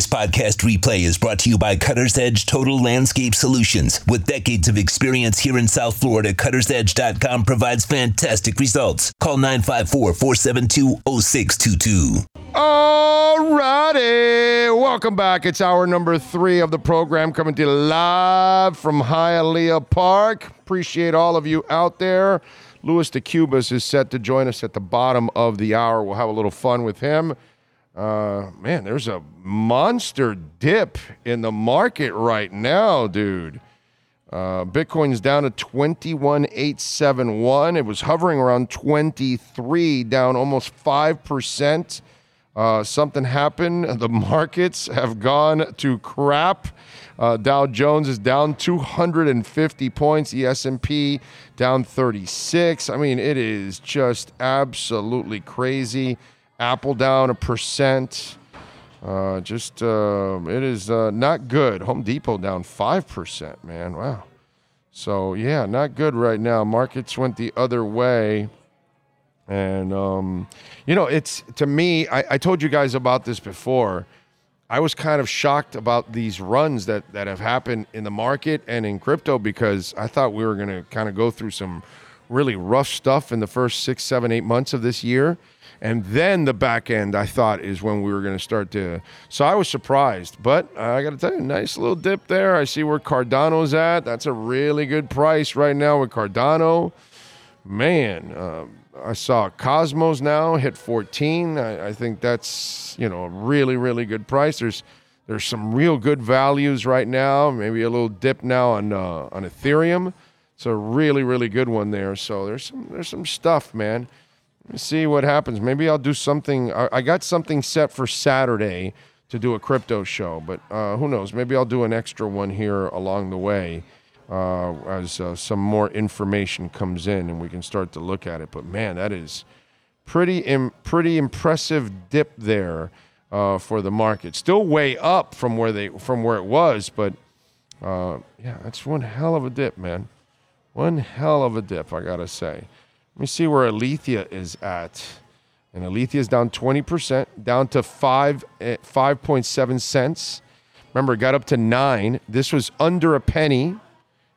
This podcast replay is brought to you by Cutter's Edge Total Landscape Solutions. With decades of experience here in South Florida, cuttersedge.com provides fantastic results. Call 954 472 0622. Alrighty, welcome back. It's hour number three of the program coming to you live from Hialeah Park. Appreciate all of you out there. Louis de Cubas is set to join us at the bottom of the hour. We'll have a little fun with him. Uh, man, there's a monster dip in the market right now, dude. Uh, Bitcoin's down to 21,871. It was hovering around 23, down almost 5%. Uh, something happened. The markets have gone to crap. Uh, Dow Jones is down 250 points. The S&P down 36. I mean, it is just absolutely crazy. Apple down a percent. Uh, just uh, it is uh, not good. Home Depot down five percent. Man, wow. So yeah, not good right now. Markets went the other way, and um, you know, it's to me. I, I told you guys about this before. I was kind of shocked about these runs that that have happened in the market and in crypto because I thought we were going to kind of go through some really rough stuff in the first six, seven, eight months of this year. And then the back end, I thought, is when we were going to start to. So I was surprised. But I got to tell you, nice little dip there. I see where Cardano's at. That's a really good price right now with Cardano. Man, uh, I saw Cosmos now hit 14. I, I think that's, you know, a really, really good price. There's there's some real good values right now. Maybe a little dip now on uh, on Ethereum. It's a really, really good one there. So there's some there's some stuff, man see what happens. Maybe I'll do something. I got something set for Saturday to do a crypto show, but uh, who knows? Maybe I'll do an extra one here along the way uh, as uh, some more information comes in and we can start to look at it. But man, that is pretty Im- pretty impressive dip there uh, for the market. Still way up from where they from where it was, but uh, yeah, that's one hell of a dip, man. One hell of a dip, I gotta say. Let me see where Alethea is at. And Alethea is down 20%, down to 5, 5.7 eh, cents. Remember, it got up to 9. This was under a penny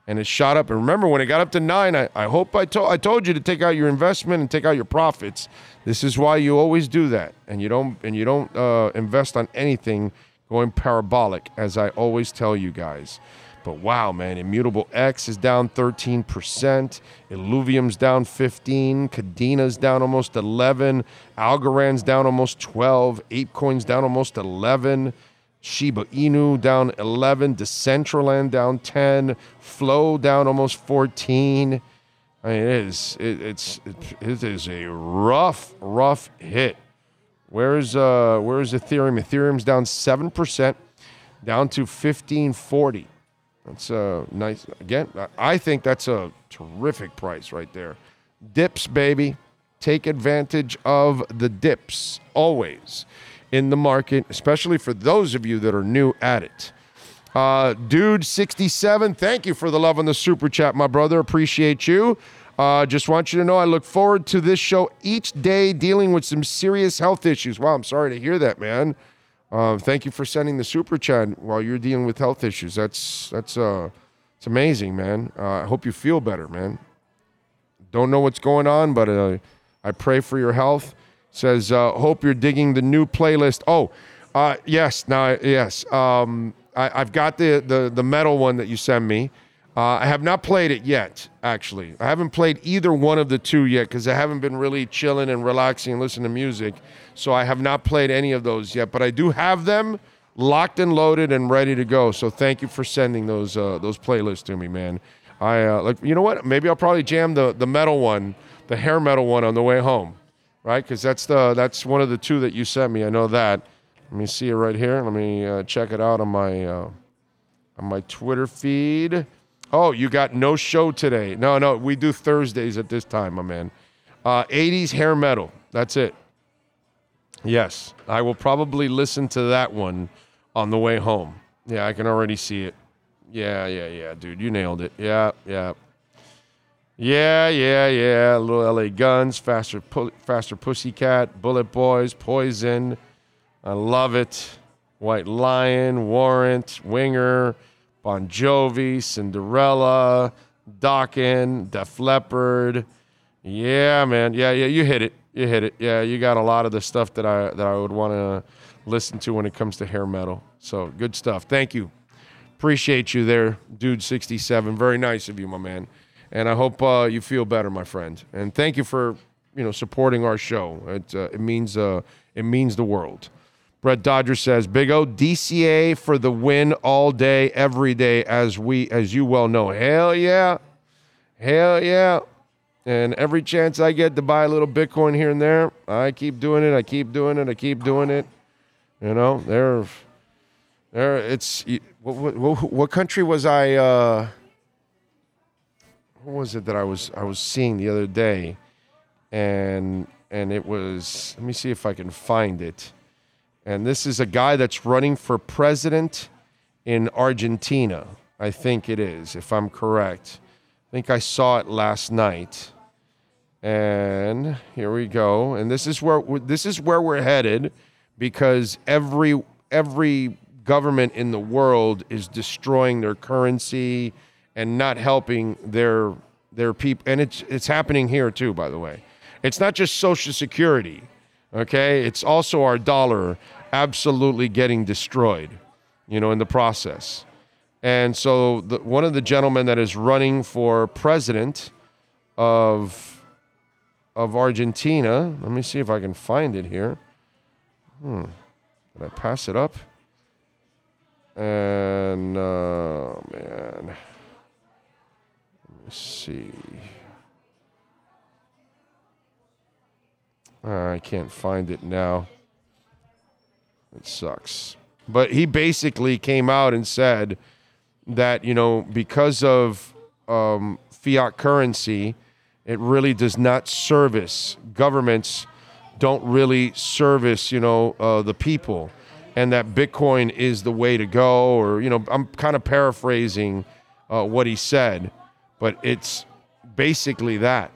and it shot up. And remember, when it got up to 9, I, I hope I, to- I told you to take out your investment and take out your profits. This is why you always do that. And you don't, and you don't uh, invest on anything going parabolic, as I always tell you guys. But wow, man, Immutable X is down 13%. Illuvium's down 15. Kadena's down almost 11. Algorand's down almost 12. ApeCoin's down almost 11. Shiba Inu down 11. Decentraland down 10. Flow down almost 14. I mean, it is it, it's it, is a rough, rough hit. Where's uh where's Ethereum? Ethereum's down seven percent, down to 1540. That's a nice. Again, I think that's a terrific price right there. Dips, baby. Take advantage of the dips always in the market, especially for those of you that are new at it. Uh, dude, 67, thank you for the love on the super chat, my brother. Appreciate you. Uh, just want you to know I look forward to this show each day dealing with some serious health issues. Wow, I'm sorry to hear that, man. Uh, thank you for sending the super chat while you're dealing with health issues. That's that's uh, it's amazing, man. Uh, I hope you feel better, man. Don't know what's going on, but uh, I pray for your health. Says uh, hope you're digging the new playlist. Oh, uh, yes, now yes. Um, I, have got the, the the metal one that you sent me. Uh, I have not played it yet, actually. I haven't played either one of the two yet because I haven't been really chilling and relaxing and listening to music. So I have not played any of those yet, but I do have them locked and loaded and ready to go. So thank you for sending those uh, those playlists to me, man. I uh, like you know what? Maybe I'll probably jam the the metal one, the hair metal one on the way home, right? Because that's the that's one of the two that you sent me. I know that. Let me see it right here. Let me uh, check it out on my uh, on my Twitter feed. Oh, you got no show today. No, no, we do Thursdays at this time, my man. Uh, 80s hair metal. That's it. Yes, I will probably listen to that one on the way home. Yeah, I can already see it. Yeah, yeah, yeah, dude, you nailed it. Yeah, yeah. Yeah, yeah, yeah. Little LA Guns, Faster, pu- Faster Pussycat, Bullet Boys, Poison. I love it. White Lion, Warrant, Winger, Bon Jovi, Cinderella, Dokken, Def Leppard. Yeah, man. Yeah, yeah, you hit it. You hit it. Yeah, you got a lot of the stuff that I that I would want to listen to when it comes to hair metal. So good stuff. Thank you. Appreciate you there, dude. Sixty-seven. Very nice of you, my man. And I hope uh, you feel better, my friend. And thank you for you know supporting our show. It uh, it means uh, it means the world. Brett Dodger says, "Big O DCA for the win all day, every day, as we as you well know. Hell yeah, hell yeah." And every chance I get to buy a little Bitcoin here and there, I keep doing it. I keep doing it. I keep doing it. You know, there, there. It's what, what, what country was I? Uh, what was it that I was I was seeing the other day, and and it was. Let me see if I can find it. And this is a guy that's running for president in Argentina. I think it is, if I'm correct. I think I saw it last night. And here we go. And this is where this is where we're headed because every every government in the world is destroying their currency and not helping their their people and it's it's happening here too by the way. It's not just social security. Okay? It's also our dollar absolutely getting destroyed, you know, in the process. And so the, one of the gentlemen that is running for president of of Argentina. Let me see if I can find it here. Hmm. Did I pass it up? And, uh, man. Let me see. Uh, I can't find it now. It sucks. But he basically came out and said that, you know, because of um, fiat currency, it really does not service governments don't really service you know uh, the people and that bitcoin is the way to go or you know i'm kind of paraphrasing uh, what he said but it's basically that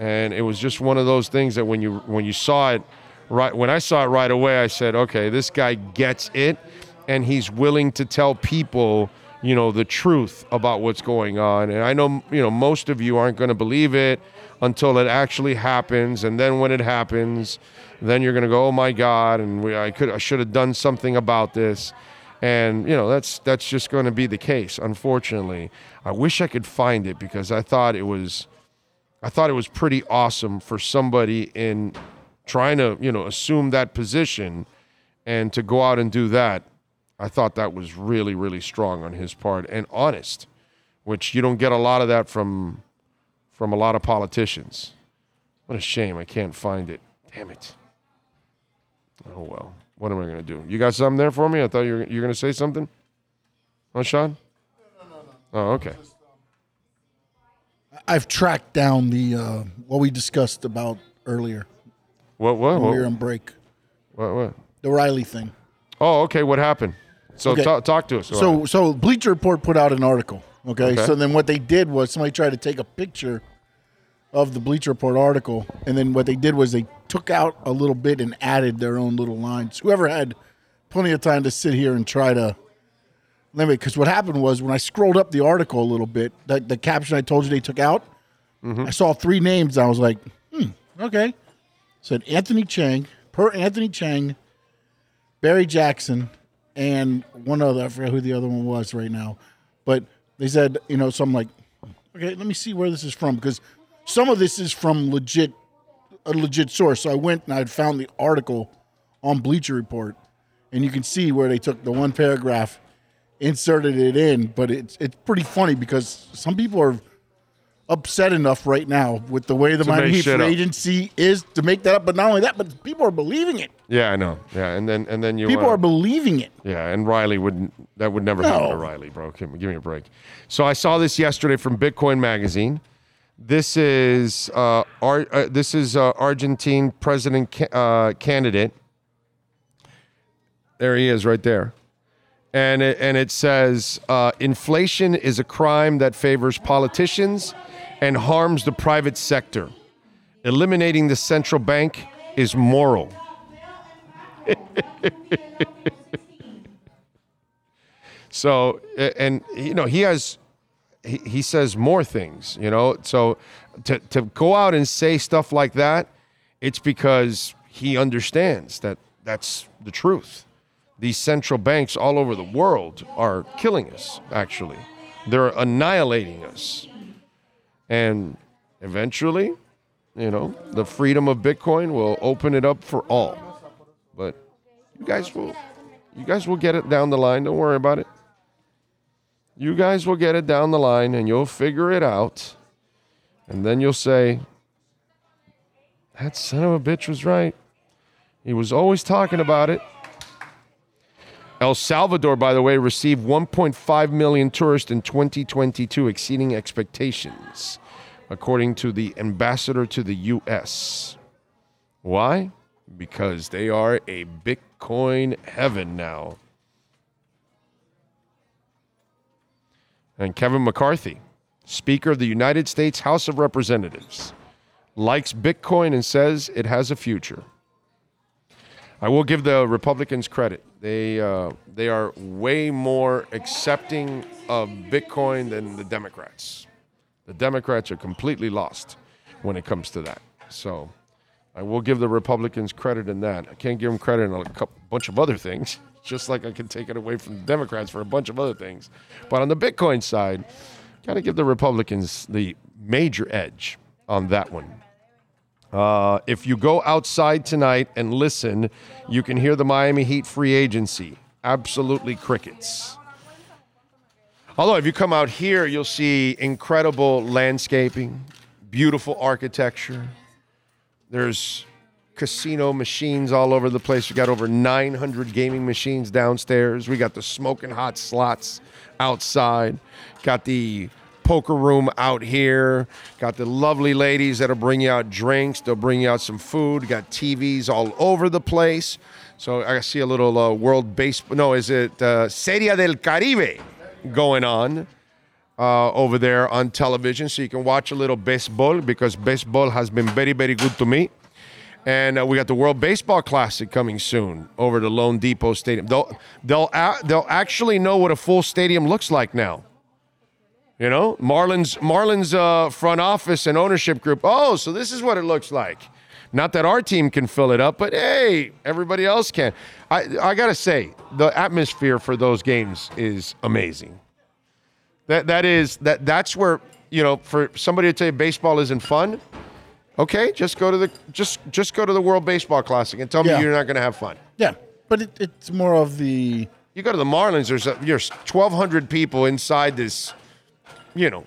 and it was just one of those things that when you when you saw it right when i saw it right away i said okay this guy gets it and he's willing to tell people you know the truth about what's going on. And i know you know most of you aren't going to believe it until it actually happens and then when it happens then you're going to go oh my god and we, i could i should have done something about this. And you know that's that's just going to be the case unfortunately. I wish i could find it because i thought it was i thought it was pretty awesome for somebody in trying to you know assume that position and to go out and do that I thought that was really, really strong on his part and honest, which you don't get a lot of that from from a lot of politicians. What a shame. I can't find it. Damn it. Oh well. What am I going to do? You got something there for me? I thought you were, you were going to say something. Oh, Sean? No, no, no. Oh, okay. I've tracked down the uh, what we discussed about earlier. What? What? What? we were on break. What? What? The Riley thing. Oh, okay. What happened? So Okay. ta- talk to us. So so Bleacher Report put out an article. Okay? Okay. So then what they did was somebody tried to take a picture of the Bleacher Report article, and then what they did was they took out a little bit and added their own little lines. Whoever had plenty of time to sit here and try to limit, because what happened was when I scrolled up the article a little bit, the, the caption I told you they took out, I saw three names. And I was like, hmm, okay. Said Anthony Chang, per Anthony Chang, Barry Jackson, and one other. I forget who the other one was right now, but they said, you know, so I'm like, okay, let me see where this is from because some of this is from legit, a legit source. So I went and I found the article on Bleacher Report, and you can see where they took the one paragraph, inserted it in. But it's it's pretty funny because some people are upset enough right now with the way the To Miami Heat free up. agency is to make that up. But not only that, but people are believing it. yeah, I know. Yeah, and then and then you People uh, are believing it. Yeah, and Riley wouldn't. that would never happen to Riley, bro. Give me, give me a break. So I saw this yesterday from Bitcoin Magazine. This is uh, Ar- uh this is uh, Argentine president ca- uh, candidate. There he is, right there, and it, and it says uh, inflation is a crime that favors politicians and harms the private sector. Eliminating the central bank is moral. So, and you know, he has, he, he says more things, you know. So to, to go out and say stuff like that, it's because he understands that that's the truth. These central banks all over the world are killing us, actually. They're annihilating us. And eventually, you know, the freedom of Bitcoin will open it up for all. But you guys will you guys will get it down the line. Don't worry about it. You guys will get it down the line and you'll figure it out. And then you'll say, that son of a bitch was right. He was always talking about it. El Salvador, by the way, received 1.5 million tourists in 2022, exceeding expectations, according to the ambassador to the U.S. Why? Because they are a Bitcoin heaven now. And Kevin McCarthy, Speaker of the United States House of Representatives, likes Bitcoin and says it has a future. I will give the Republicans credit. They uh, they are way more accepting of Bitcoin than the Democrats. The Democrats are completely lost when it comes to that. So I will give the Republicans credit in that. I can't give them credit in a couple, bunch of other things, just like I can take it away from the Democrats for a bunch of other things. But on the Bitcoin side, got to give the Republicans the major edge on that one. Uh, if you go outside tonight and listen, you can hear the Miami Heat free agency. Absolutely crickets. Although, if you come out here, you'll see incredible landscaping, beautiful architecture. There's casino machines all over the place. We got over 900 gaming machines downstairs. We got the smoking hot slots outside. Got the poker room out here. Got the lovely ladies that'll bring you out drinks. They'll bring you out some food. Got TVs all over the place. So I see a little uh, World Baseball. No, is it uh, Serie del Caribe going on? uh, over there on television, so you can watch a little baseball because baseball has been very, very good to me. And uh, we got the World Baseball Classic coming soon over to loanDepot Stadium. They'll they'll a- they'll actually know what a full stadium looks like now. You know, Marlins Marlins uh, front office and ownership group. Oh, so this is what it looks like. Not that our team can fill it up, but hey, everybody else can. I I gotta say, the atmosphere for those games is amazing. That that is that that's where you know for somebody to tell you baseball isn't fun. Okay, just go to the just just go to the World Baseball Classic and tell Yeah. me you're not going to have fun. Yeah, but it, it's more of the You go to the Marlins. There's a, there's 1,200 people inside this, you know,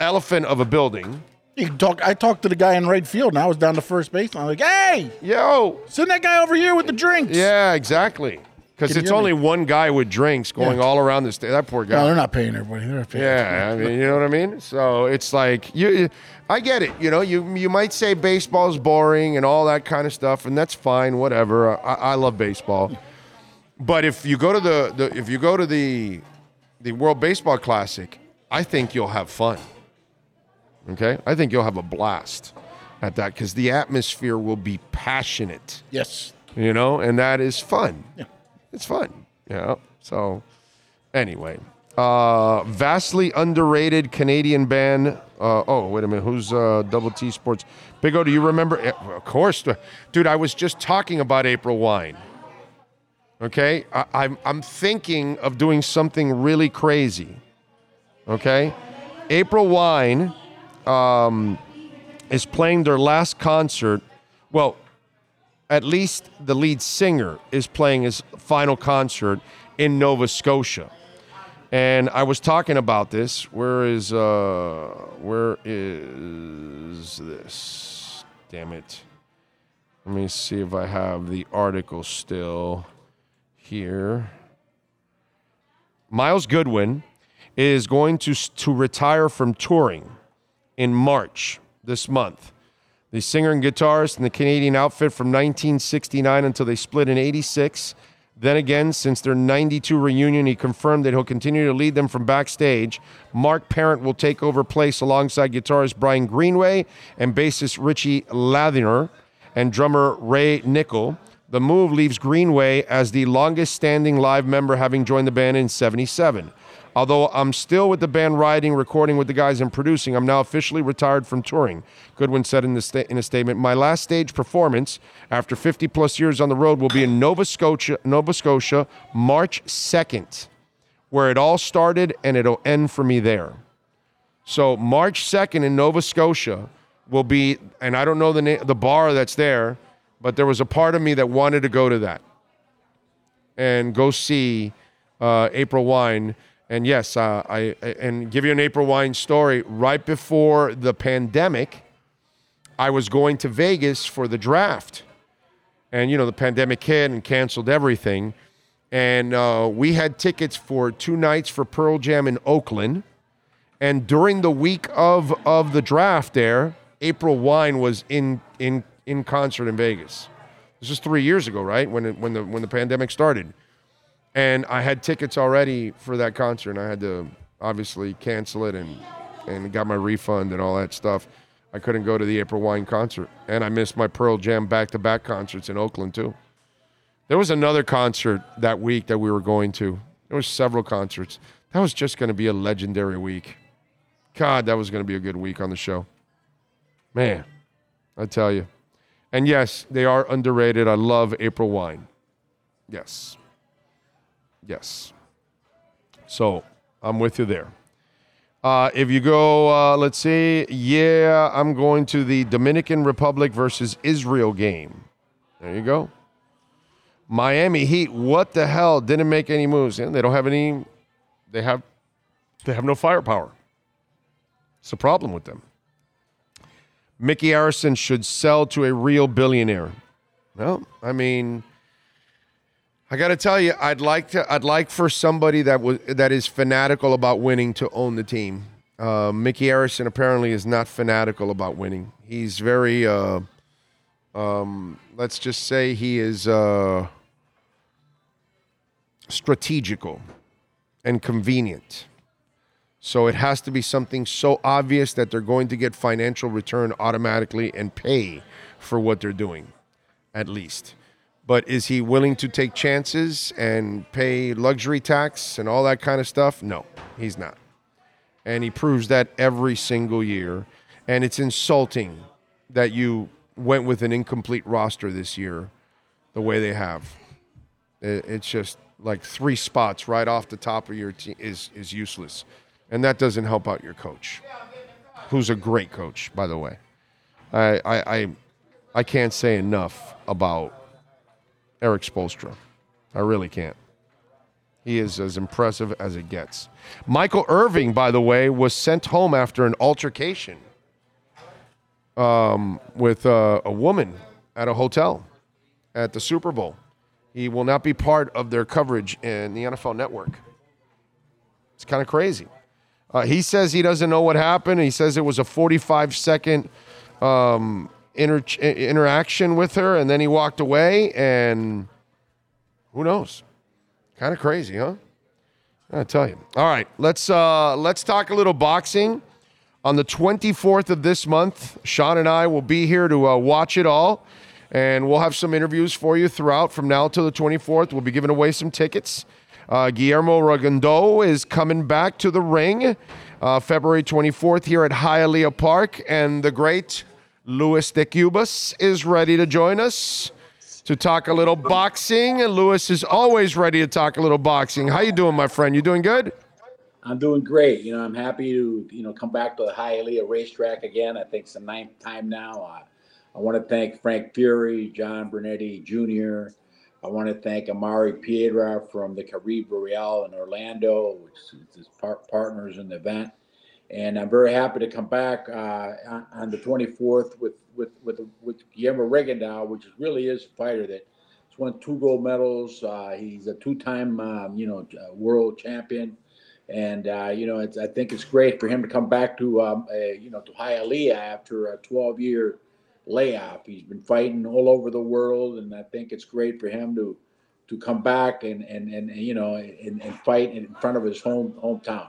elephant of a building. you can talk. I talked to the guy in right field, and I was down to first base. I'm like, "Hey, Yo, send that guy over here with the drinks." yeah, exactly. Because Can you it's hear only me? one guy with drinks going all around the state. That poor guy. No, they're not paying everybody. They're paying. Yeah, I mean, you know what I mean. So it's like you, I get it. You know, you you might say baseball's boring and all that kind of stuff, and that's fine. Whatever. I, I love baseball, but if you go to the, the if you go to the the World Baseball Classic, I think you'll have fun. Okay, I think you'll have a blast at that because the atmosphere will be passionate Yes. you know, and that is fun. Yeah. It's fun, you know. So, anyway, uh, vastly underrated Canadian band. Uh, oh, wait a minute, who's uh, Double T Sports? Big O, do you remember? Eh, Of course, dude. I was just talking about April Wine. Okay, I, I'm I'm thinking of doing something really crazy. Okay, April Wine um, is playing their last concert. Well, at least the lead singer is playing his final concert in Nova Scotia. And I was talking about this. Where is uh where is this? Damn it. Let me see if I have the article still here. Miles Goodwin is going to to retire from touring in March this month. The singer and guitarist in the Canadian outfit from 1969 until they split in 86. Then again, since their 92 reunion, he confirmed that he'll continue to lead them from backstage. Marc Parent will take over place alongside guitarist Brian Greenway and bassist Richie Lanthier and drummer Ray Nichol. The move leaves Greenway as the longest standing live member, having joined the band in 77. Although I'm still with the band writing, recording with the guys, and producing, I'm now officially retired from touring. Goodwyn said in, the sta- in a statement My last stage performance after 50 plus years on the road will be in Nova Scotia, Nova Scotia March 2nd, where it all started, and it'll end for me there. So, March 2nd in Nova Scotia will be, and I don't know the, na- the bar that's there, but there was a part of me that wanted to go to that and go see uh, April Wine. And yes, uh, I and give you an April Wine story. Right before the pandemic, I was going to Vegas for the draft, and you know the pandemic hit and canceled everything. And uh, we had tickets for two nights for Pearl Jam in Oakland. And during the week of of the draft, there, April Wine was in in in concert in Vegas. This is three years ago, right? When it, when the when the pandemic started and I had tickets already for that concert, and I had to obviously cancel it and and got my refund and all that stuff. I couldn't go to the April Wine concert, and I missed my Pearl Jam back-to-back concerts in Oakland too. There was another concert that week that we were going to. There was several concerts. That was just going to be a legendary week. God, that was going to be a good week on the show. Man, I tell you. And yes, they are underrated. I love April Wine. Yes. Yes. So I'm with you there. Uh, if you go, uh, let's see, yeah, I'm going to the Dominican Republic versus Israel game. There you go. Miami Heat, what the hell? Didn't make any moves. And they don't have any. They have. They have no firepower. It's a problem with them. Micky Arison should sell to a real billionaire. Well, I mean, I got to tell you, I'd like to. I'd like for somebody that was that is fanatical about winning to own the team. Uh, Micky Arison apparently is not fanatical about winning. He's very. Uh, um, let's just say he is uh, strategical and convenient. So it has to be something so obvious that they're going to get financial return automatically and pay for what they're doing, at least. But is he willing to take chances and pay luxury tax and all that kind of stuff? No, he's not. And he proves that every single year. And it's insulting that you went with an incomplete roster this year the way they have. It's just like three spots right off the top of your team is, is useless. And that doesn't help out your coach, who's a great coach, by the way. I, I, I, I can't say enough about Erik Spoelstra. I really can't. He is as impressive as it gets. Michael Irvin, by the way, was sent home after an altercation um, with uh, a woman at a hotel at the Super Bowl. He will not be part of their coverage in the NFL Network. It's kind of crazy. Uh, he says he doesn't know what happened. He says it was a 45 second um, inter- interaction with her, and then he walked away. And who knows? Kind of crazy, huh? I tell you. All right, let's uh, let's talk a little boxing. On the 24th of this month, Sean and I will be here to uh, watch it all, and we'll have some interviews for you throughout from now till the 24th. We'll be giving away some tickets. Uh, Guillermo Rigondeaux is coming back to the ring uh, February 24th here at Hialeah Park, and the great Luis de Cubas is ready to join us to talk a little boxing. And Luis is always ready to talk a little boxing. How you doing, my friend? You doing good? I'm doing great. You know, I'm happy to you know come back to the Hialeah racetrack again. I think it's the ninth time now. Uh, I want to thank Frank Fury, John Brunetti Jr. I want to thank Amari Piedra from the Caribe Royale in Orlando, which is partners in the event. And I'm very happy to come back uh, on the 24th with with with with Guillermo Rigondeaux, which really is a fighter that has won two gold medals. Uh, he's a two-time um, you know world champion and uh, you know, I think it's great for him to come back to um, a, you know to Hialeah after a 12 year layoff. He's been fighting all over the world, and I think it's great for him to to come back and and and you know and, and fight in front of his home hometown.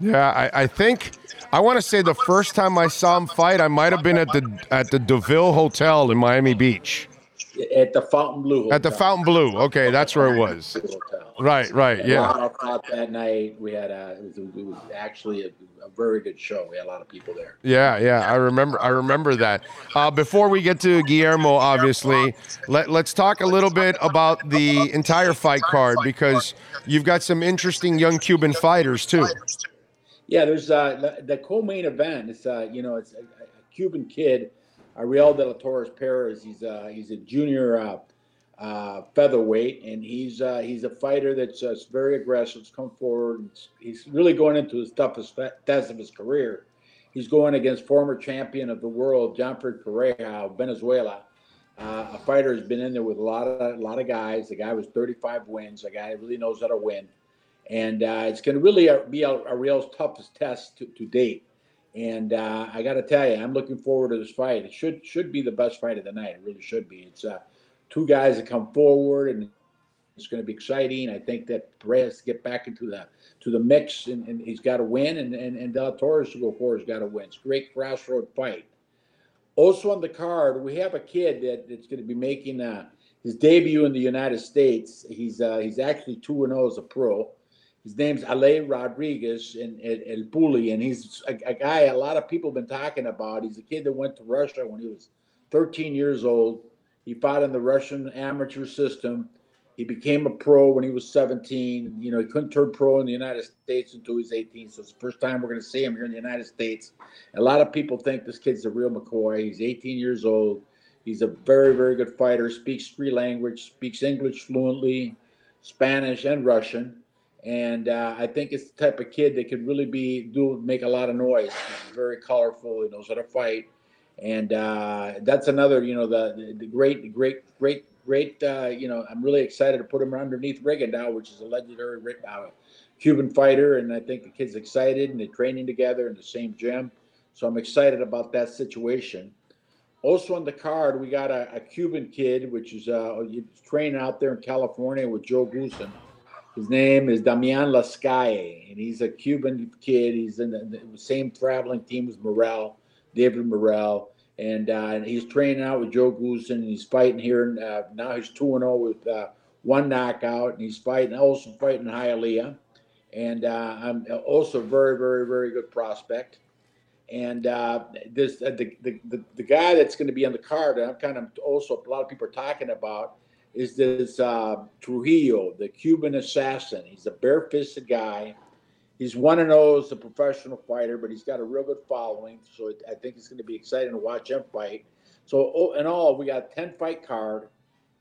Yeah, I, I think I want to say the first time I saw him fight, I might have been at the at the Deauville Hotel in Miami Beach. At the Fontainebleau. At the Fountain Blue. Okay, that's where it was. Hotel. Right, right, A yeah. lot of that night. We had a, it was, it was actually a, a very good show. We had a lot of people there. Yeah, yeah, I remember. I remember that. Uh, before we get to Guillermo, obviously, let let's talk a little bit about the entire fight card because you've got some interesting young Cuban fighters too. Yeah, there's uh, the, the co-main event. It's uh, you know, it's a, a Cuban kid, Ariel de la Torres Perez. He's uh, he's a junior uh, uh, featherweight, and he's uh, he's a fighter that's very aggressive. He's come forward. He's really going into his toughest test of his career. He's going against former champion of the world, Johnfred Pereira of Venezuela. A fighter has been in there with a lot of a lot of guys. The guy was 35 wins. A guy really knows how to win, and uh, it's going to really uh, be real toughest test to, to date. And uh, I got to tell you, I'm looking forward to this fight. It should should be the best fight of the night. It really should be. It's uh, two guys that come forward, and it's going to be exciting. I think that Perez to get back into the to the mix, and, and he's got to win, and and, and Del Torres to go forward has got to win. It's a great crossroad fight. Also on the card, we have a kid that, that's going to be making uh, his debut in the United States. He's uh, he's actually two and zero as a pro. His name's Ale Rodriguez and El Bully, and he's a, a, guy a lot of people have been talking about. He's a kid that went to Russia when he was 13 years old. He fought in the Russian amateur system. He became a pro when he was 17. You know, he couldn't turn pro in the United States until he was 18. So it's the first time we're going to see him here in the United States. A lot of people think this kid's a real McCoy. He's 18 years old. He's a very, very good fighter. Speaks three languages. Speaks English fluently, Spanish and Russian. And uh, I think it's the type of kid that could really be do make a lot of noise. He's very colorful. He knows how to fight. And uh, that's another, you know, the, the, the great, great, great great. Uh, you know, I'm really excited to put him underneath Rigondeaux, which is a legendary uh, Cuban fighter, and I think the kid's excited and they're training together in the same gym. So I'm excited about that situation. Also on the card, we got a, a Cuban kid, which is uh, training out there in California with Joe Goossen. His name is Damian Lascalle, and he's a Cuban kid. He's in the, same traveling team as Morrell, David Morrell, and uh, he's training out with Joe Goossen, and he's fighting here. Uh, now he's two and zero with uh, one knockout, and he's fighting also fighting Hialeah, and uh, I'm also very very very good prospect. And uh, this uh, the, the, the the guy that's going to be on the card, and I'm kind of also a lot of people are talking about is this Trujillo, the Cuban assassin. He's a bare-fisted guy he's one and zero as a professional fighter, but he's got a real good following. So it, I think it's going to be exciting to watch him fight. So oh, in all, we got ten fight card.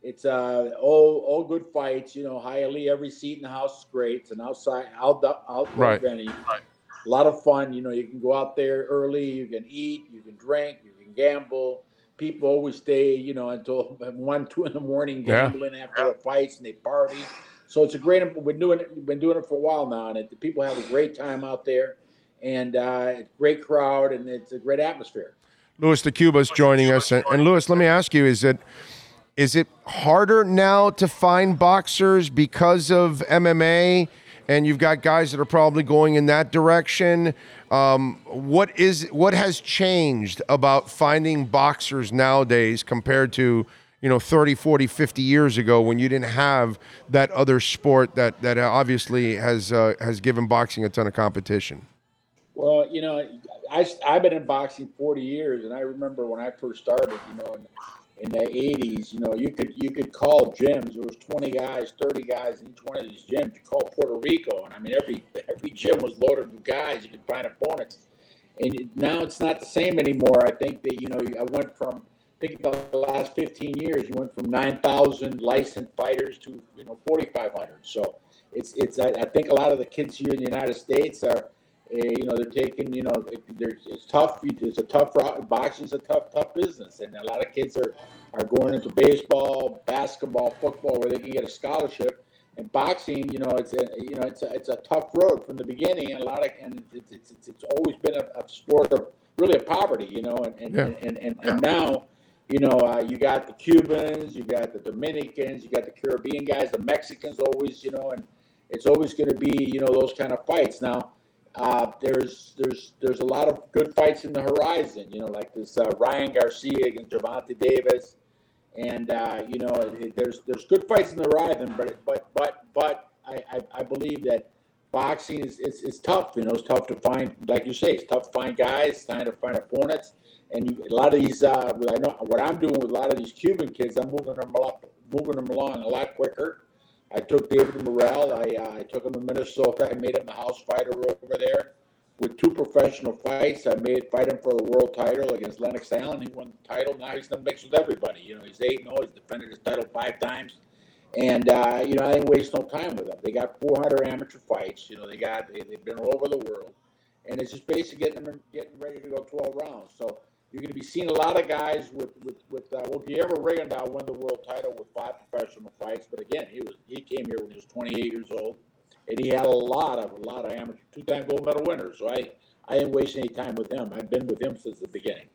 It's uh all all good fights. You know, highly every seat in the house is great. It's an outside out outdoor right. venue. Right. A lot of fun. You know, you can go out there early. You can eat. You can drink. You can gamble. People always stay, you know, until one, two in the morning gambling yeah. after the fights, and they party. So it's a great. We've been doing it. We've been doing it for a while now, and it, the people have a great time out there, and uh, it's great crowd, and it's a great atmosphere. Louis de Cubas joining us, and, and Louis, let me ask you: Is it is it harder now to find boxers because of MMA? And you've got guys that are probably going in that direction. Um, what is what has changed about finding boxers nowadays compared to you know 30 40 50 years ago when you didn't have that other sport that that obviously has uh, has given boxing a ton of competition well you know I, i've been in boxing 40 years and i remember when i first started you know in the 80s you know you could you could call gyms. There was 20 guys 30 guys in each one of these gyms. You call puerto rico and i mean every every gym was loaded with guys. You could find opponents. And now it's not the same anymore. I think that you know i went from think about the last 15 years, you went from 9,000 licensed fighters to you know 4,500. So it's it's I, I, think a lot of the kids here in the United States are, you know, they're taking you know, it's tough. It's a tough route boxing's a tough tough business, and a lot of kids are are going into baseball, basketball, football, where they can get a scholarship. And boxing, you know, it's a you know it's a it's a tough road from the beginning, and a lot of and it's it's, it's, it's always been a, a sport of really a poverty, you know, and and, yeah. and, and, and now you know, uh, you got the Cubans, you got the Dominicans, you got the Caribbean guys, the Mexicans always, you know, and it's always going to be, you know, those kind of fights. Now, uh, there's there's there's a lot of good fights in the horizon, you know, like this uh, Ryan Garcia against Gervonta Davis, And uh, you know, it, there's there's good fights in the horizon, but but but but I, I, I believe that boxing is it's, it's tough. You know, it's tough to find, like you say, it's tough to find guys, it's time to find opponents. And you, a lot of these, uh, I know what I'm doing with a lot of these Cuban kids, I'm moving them up, moving them along a lot quicker. I took David Morrell. I, uh, I took him to Minnesota. I made him the house fighter over there with two professional fights. I made fight him for the world title against Lennox Allen. He won the title. Now he's in the mix with everybody. You know, he's eight and He's defended his title five times. And uh, you know, I didn't waste no time with them. They got 400 amateur fights. You know, they got they, have been all over the world, and it's just basically getting them getting ready to go 12 rounds. So you're going to be seeing a lot of guys with with with uh, well, Guillermo Rigondeaux won the world title with five professional fights, but again, he was he came here when he was 28 years old, and he had a lot of a lot of amateur two-time gold medal winners. So I I didn't waste any time with him. I've been with him since the beginning.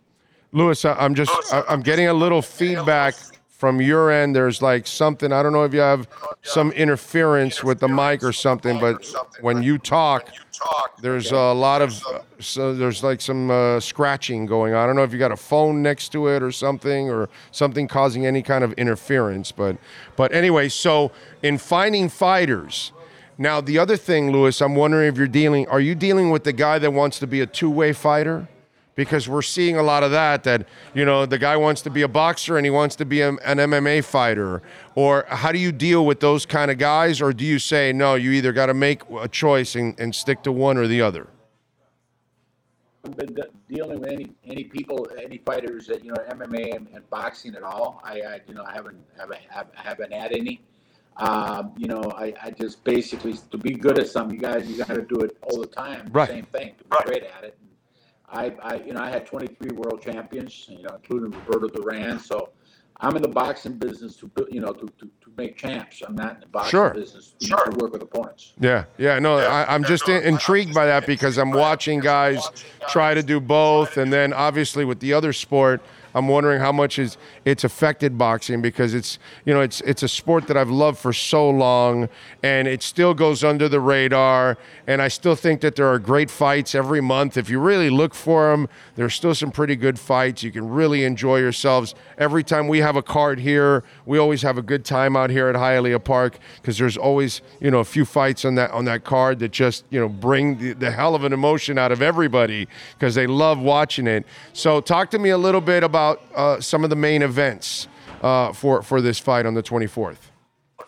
Lewis, I'm just I'm getting a little feedback from your end there's like something i don't know if you have some interference with the mic or something but when you talk there's a lot of so there's like some uh, scratching going on. I don't know if you got a phone next to it or something or something causing any kind of interference but but anyway so in finding fighters now the other thing lewis i'm wondering if you're dealing are you dealing with the guy that wants to be a two-way fighter because we're seeing a lot of that that you know the guy wants to be a boxer and he wants to be a, an MMA fighter. Or how do you deal with those kind of guys? Or do you say no you either got to make a choice and, and stick to one or the other? I've been dealing with any any people any fighters that you know MMA and, and boxing at all I, I, you know I haven't haven't haven't had any. Um, you know I, I just basically to be good at something you guys you got to do it all the time right. same thing to be right. great at it I, I, you know, I had 23 world champions, you know, including Roberto Duran. So I'm in the boxing business to, you know, to, to, to make champs. I'm not in the boxing sure. business sure. to work with opponents. Yeah, yeah, no, yeah. I, am just in, intrigued by that because I'm watching guys try to do both, and then obviously with the other sport – I'm wondering how much is it's affected boxing because it's you know it's it's a sport that I've loved for so long and it still goes under the radar. And I still think that there are great fights every month. If you really look for them there's still some pretty good fights. You can really enjoy yourselves. Every time we have a card here we always have a good time out here at Hialeah Park because there's always you know a few fights on that on that card that just you know bring the, the hell of an emotion out of everybody because they love watching it. So talk to me a little bit about about uh, some of the main events uh, for for this fight on the 24th.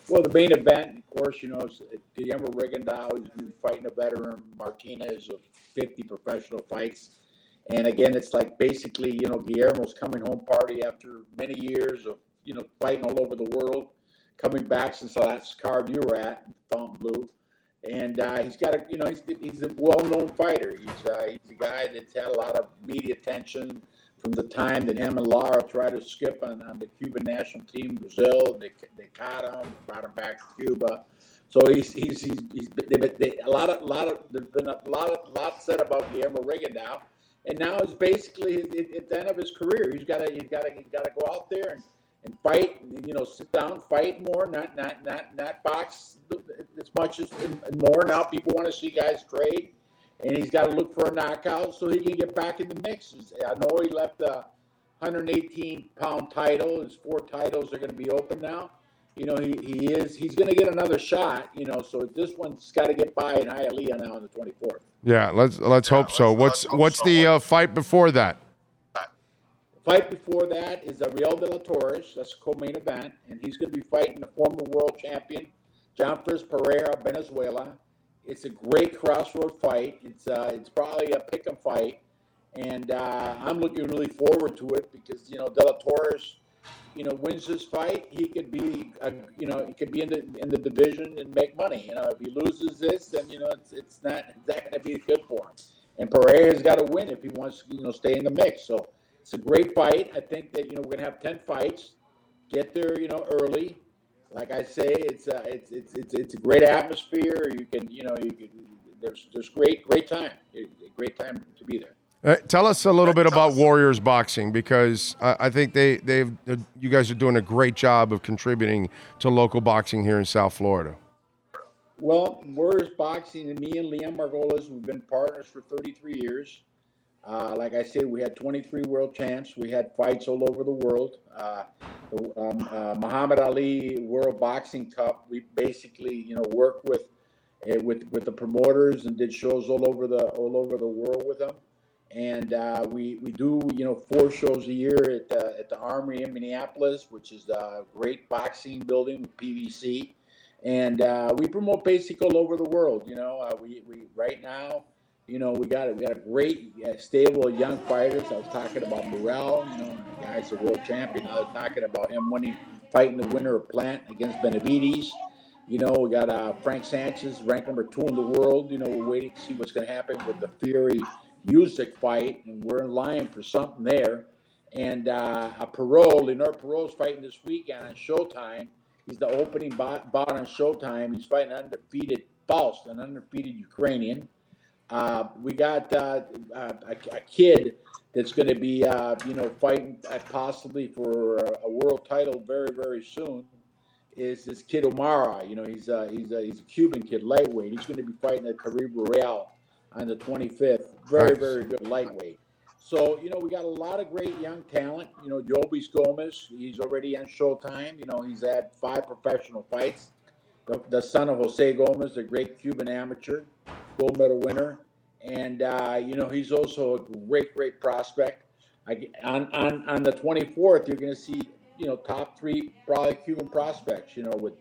Well, the main event, of course, you know, Guillermo Rigondeaux has been fighting a veteran Martinez of 50 professional fights. And again, it's like basically, you know, Guillermo's coming home party after many years of, you know, fighting all over the world, coming back since the last card you were at, Fontainebleau. And uh, he's got a, you know, he's, he's a well-known fighter. He's, uh, he's a guy that's had a lot of media attention from the time that him and Lara tried to skip on, on the Cuban national team, Brazil, they, they caught him, brought him back to Cuba. So he's he's he's, he's they, they, a lot of lot of there's been a lot of lot said about Guillermo now, and now it's basically at, at the end of his career. He's got to he's got to he's got to go out there and, and fight. You know, sit down, fight more, not not not not box as much as more. Now people want to see guys trade and he's got to look for a knockout so he can get back in the mix. I know he left a 118 pound title. His four titles are going to be open now. You know, he, he is he's going to get another shot. You know, so this one's got to get by in Hialeah now on the 24th. Yeah, let's let's hope yeah, so. Let's, what's what's so. the uh, fight before that? Fight before that is Ariel de la Torres. That's a co-main event, and he's going to be fighting the former world champion John Fris Pereira, Venezuela. It's a great crossroad fight. It's uh, it's probably a pick 'em fight, and uh, I'm looking really forward to it because you know De La Torres, you know, wins this fight, he could be, a, you know, he could be in the in the division and make money. You know, if he loses this, then you know it's it's not not going to be good for him. And Pereira's got to win if he wants to, you know, stay in the mix. So it's a great fight. I think that you know we're going to have ten fights. Get there, you know, early like I say, it's uh, it's it's it's it's a great atmosphere. You can you know you can there's there's great great time, great time to be there. Uh, tell us a little bit about Warriors Boxing because I, I think they they've uh, you guys are doing a great job of contributing to local boxing here in South Florida. Well, Warriors Boxing and me and Leon Margules, we've been partners for 33 years. Uh, like I said, we had 23 world champs. We had fights all over the world. Uh, um, uh, Muhammad Ali World Boxing Cup. We basically, you know, worked with uh, with with the promoters and did shows all over the all over the world with them. And uh, we we do you know four shows a year at the, at the Armory in Minneapolis, which is a great boxing building with PVC. And uh, we promote basically all over the world. You know, we we right now you know, we got a, we got a great uh, stable of young fighters. I was talking about Morrell, you know, the guy's a world champion. I was talking about him winning, fighting the winner of Plant against Benavidez. You know, we got uh, Frank Sanchez, ranked number two in the world. You know, we're waiting to see what's going to happen with the Fury Usyk fight, and we're in line for something there. And uh, a Perot, Leonard Perot's fighting this weekend on Showtime. He's the opening bout on Showtime. He's fighting undefeated Faust, an undefeated Ukrainian. Uh, we got uh, a, a, kid that's going to be, uh, you know, fighting possibly for a world title very, very soon. Is this kid O'Mara? You know, he's a, he's a, he's a Cuban kid, lightweight. He's going to be fighting at Caribe Real on the 25th. Very, very good lightweight. So, you know, we got a lot of great young talent. You know, Jobis Gomez, he's already on Showtime. You know, he's had five professional fights. The, the son of Jose Gomez, the great Cuban amateur gold medal winner, and uh, you know he's also a great, great prospect. I, on on on the 24th, you're going to see you know top three probably Cuban prospects. You know with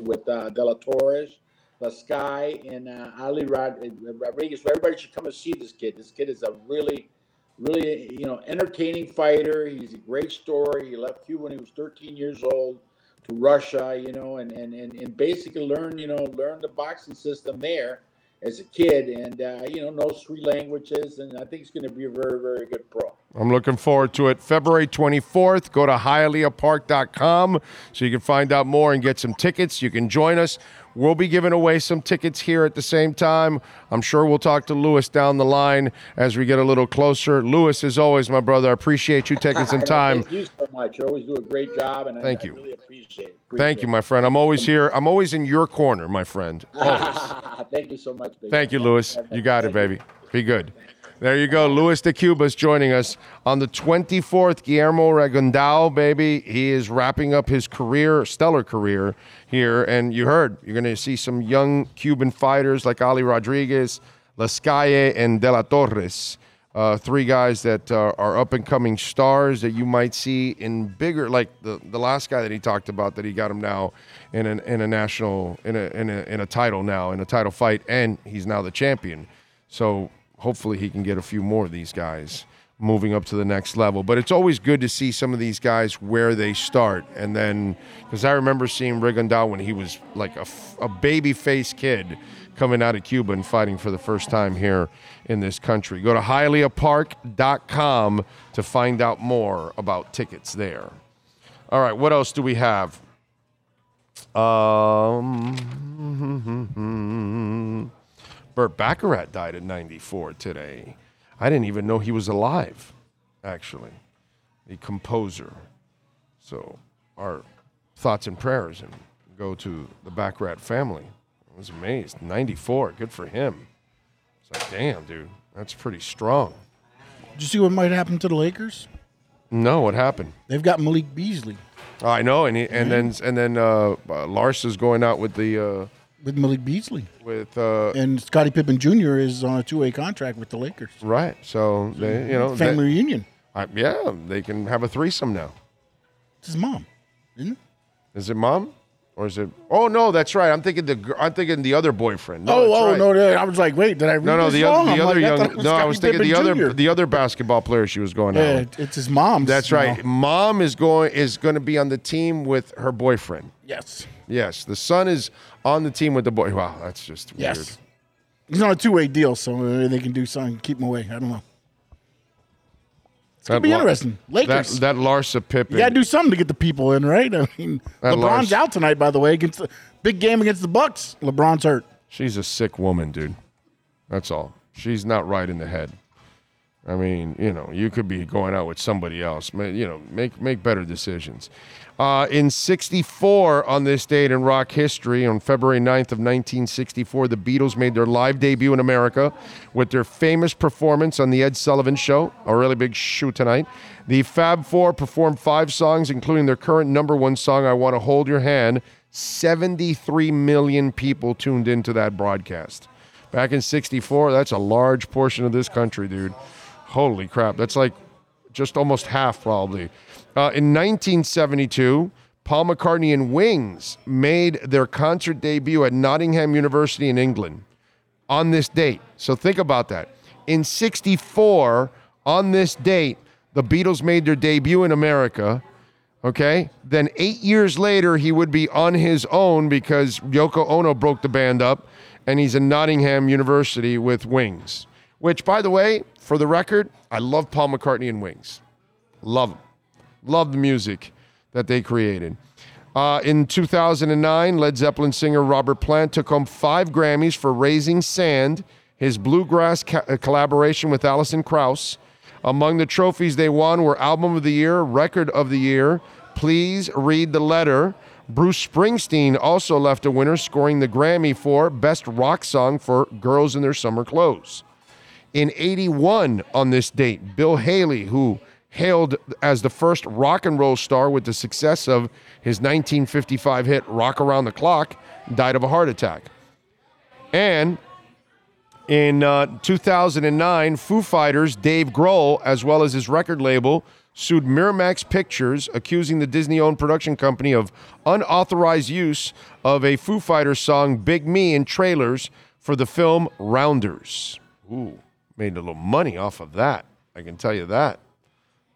with uh, De La Torres, and uh, Ali Rod- Rodriguez. Everybody should come and see this kid. This kid is a really really you know entertaining fighter. He's a great story. He left Cuba when he was 13 years old to Russia, you know, and and and, and basically learn you know learn the boxing system there as a kid, and uh, you know knows three languages, and I think he's going to be a very very good pro. I'm looking forward to it. February 24th. Go to hialeahpark.com so you can find out more and get some tickets. You can join us. We'll be giving away some tickets here at the same time. I'm sure we'll talk to Lewis down the line as we get a little closer. Lewis, as always, my brother, I appreciate you taking some time. Thank you so much. You always do a great job, and thank I, you. I really appreciate it. Appreciate Thank you, my friend. I'm always here. I'm always in your corner, my friend. Always. Thank you so much. Baby. Thank you, Lewis. You got it, baby. Be good. There you go. Luis de Cubas joining us on the 24th. Guillermo Rigondeaux, baby. He is wrapping up his career, stellar career here. And you heard, you're going to see some young Cuban fighters like Ali Rodriguez, Lascalle, and De La Torres. Uh, three guys that uh, are up and coming stars that you might see in bigger, like the, the last guy that he talked about that he got him now in an, in a national in a, in a in a title now in a title fight, and he's now the champion. So hopefully he can get a few more of these guys moving up to the next level. But it's always good to see some of these guys where they start, and then because I remember seeing Rigondeaux when he was like a, a baby face kid coming out of Cuba and fighting for the first time here in this country. Go to hialeahpark.com to find out more about tickets there. All right, what else do we have? Um, hmm, hmm, hmm, Burt Bacharach died at 94 today. I didn't even know he was alive, actually, the composer. So, our thoughts and prayers and go to the Bacharach family. I was amazed. 94, good for him. It's like, damn, dude, that's pretty strong. Did you see what might happen to the Lakers? No, what happened? They've got Malik Beasley. Oh, I know, and he, and then and then uh, uh, Lars is going out with the uh, with Malik Beasley. with uh, And Scottie Pippen Jr. is on a two way contract with the Lakers. right. So they, you know, Family they- reunion. I, yeah, they can have a threesome now. It's his mom, isn't it? Is it mom? Or is it? Oh no, that's right. I'm thinking the I'm thinking the other boyfriend. No, oh, oh right. no! no, I was like, wait, did I read no, no. The wrong? other, the I'm other like, young. was no, I was thinking the Pippen other the other basketball player she was going out. Yeah, with. it's his mom. That's right. Mom is going is going to be on the team with her boyfriend. Yes. Yes, the son is on the team with the boy. Wow, that's just weird. Yes. He's on a two way deal, so they can do something, keep him away. I don't know. It's gonna be interesting. That Lakers. that Larsa Pippen. you gotta do something to get the people in, right? I mean, That LeBron's out tonight, by the way, against the big game against the Bucks. LeBron's hurt. She's a sick woman, dude. That's all. She's not right in the head. I mean, you know, you could be going out with somebody else. You know, make make better decisions. Uh, in 64, on this date in rock history, on February 9th of 1964, the Beatles made their live debut in America with their famous performance on The Ed Sullivan Show, a really big shoe tonight. The Fab Four performed five songs, including their current number one song, I Want to Hold Your Hand. 73 million people tuned into that broadcast. Back in 64, that's a large portion of this country, dude. Holy crap. That's like just almost half, probably. Uh, in 1972, Paul McCartney and Wings made their concert debut at Nottingham University in England on this date. So think about that. In 64, on this date, the Beatles made their debut in America. Okay. Then eight years later, he would be on his own because Yoko Ono broke the band up and he's in Nottingham University with Wings. Which, by the way, for the record, I love Paul McCartney and Wings. Love them. Love the music that they created. Uh, in 2009, Led Zeppelin singer Robert Plant took home five Grammys for Raising Sand, his bluegrass ca- uh, collaboration with Alison Krauss. Among the trophies they won were Album of the Year, Record of the Year, Please Read the Letter. Bruce Springsteen also left a winner, scoring the Grammy for Best Rock Song for Girls in Their Summer Clothes. In 81, on this date, Bill Haley, who hailed as the first rock and roll star with the success of his 1955 hit Rock Around the Clock, died of a heart attack. And in uh, 2009, Foo Fighters' Dave Grohl, as well as his record label, sued Miramax Pictures, accusing the Disney owned production company of unauthorized use of a Foo Fighters song, Big Me, in trailers for the film Rounders. Ooh, made a little money off of that. I can tell you that.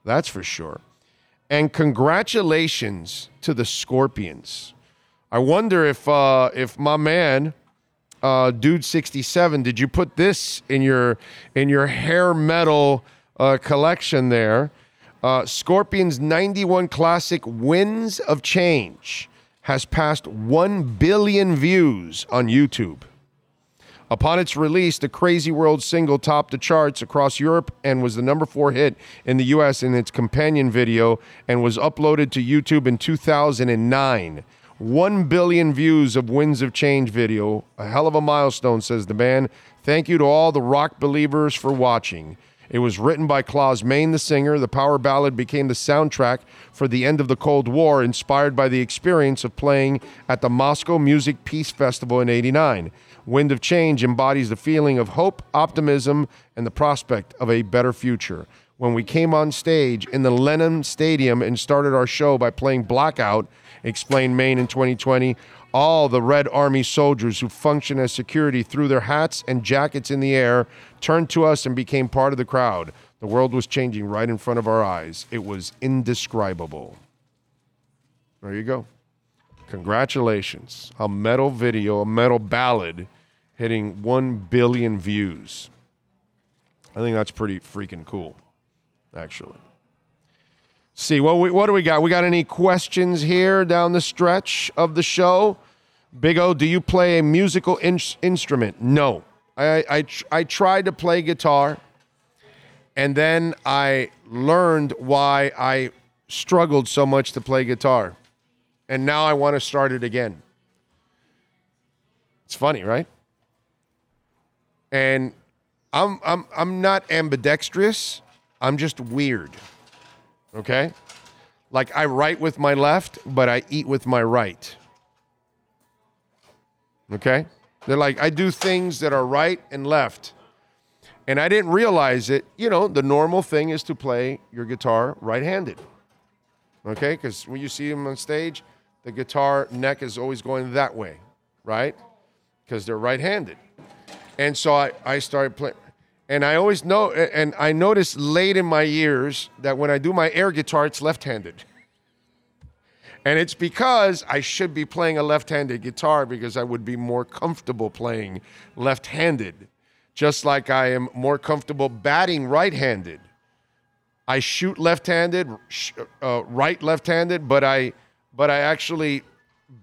That's for sure. And congratulations to the Scorpions. I wonder if uh, if my man, uh, dude sixty seven, did you put this in your in your hair metal uh, collection there? Uh, Scorpions ninety one classic "Winds of Change" has passed one billion views on YouTube. Upon its release, the Crazy World single topped the charts across Europe and was the number four hit in the US in its companion video and was uploaded to YouTube in 2009. 1 billion views of Winds of Change video. A hell of a milestone, says the band. Thank you to all the rock believers for watching. It was written by Klaus Meine, the singer. The power ballad became the soundtrack for the end of the Cold War, inspired by the experience of playing at the Moscow Music Peace Festival in 89. Wind of Change embodies the feeling of hope, optimism, and the prospect of a better future. When we came on stage in the Lenin Stadium and started our show by playing Blackout, explained Meine in 2020, all the Red Army soldiers who function as security threw their hats and jackets in the air, turned to us, and became part of the crowd. The world was changing right in front of our eyes. It was indescribable. There you go. Congratulations. A metal video, a metal ballad hitting 1 billion views. I think that's pretty freaking cool, actually. See, what, we, what do we got? We got any questions here down the stretch of the show? Big O, do you play a musical in- instrument? No. I, I, I tried to play guitar, and then I learned why I struggled so much to play guitar. And now I want to start it again. It's funny, right? And I'm I'm I'm not ambidextrous. I'm just weird. Okay? Like I write with my left, but I eat with my right. Okay? They're like I do things that are right and left. And I didn't realize it. You know, the normal thing is to play your guitar right-handed. Okay? Cuz when you see them on stage, the guitar neck is always going that way, right? Because they're right-handed. And so I, I started playing. And I always know, and I noticed late in my years that when I do my air guitar, it's left handed. And it's because I should be playing a left handed guitar because I would be more comfortable playing left handed, just like I am more comfortable batting right handed. I shoot left handed, uh, right left handed, but I, but I actually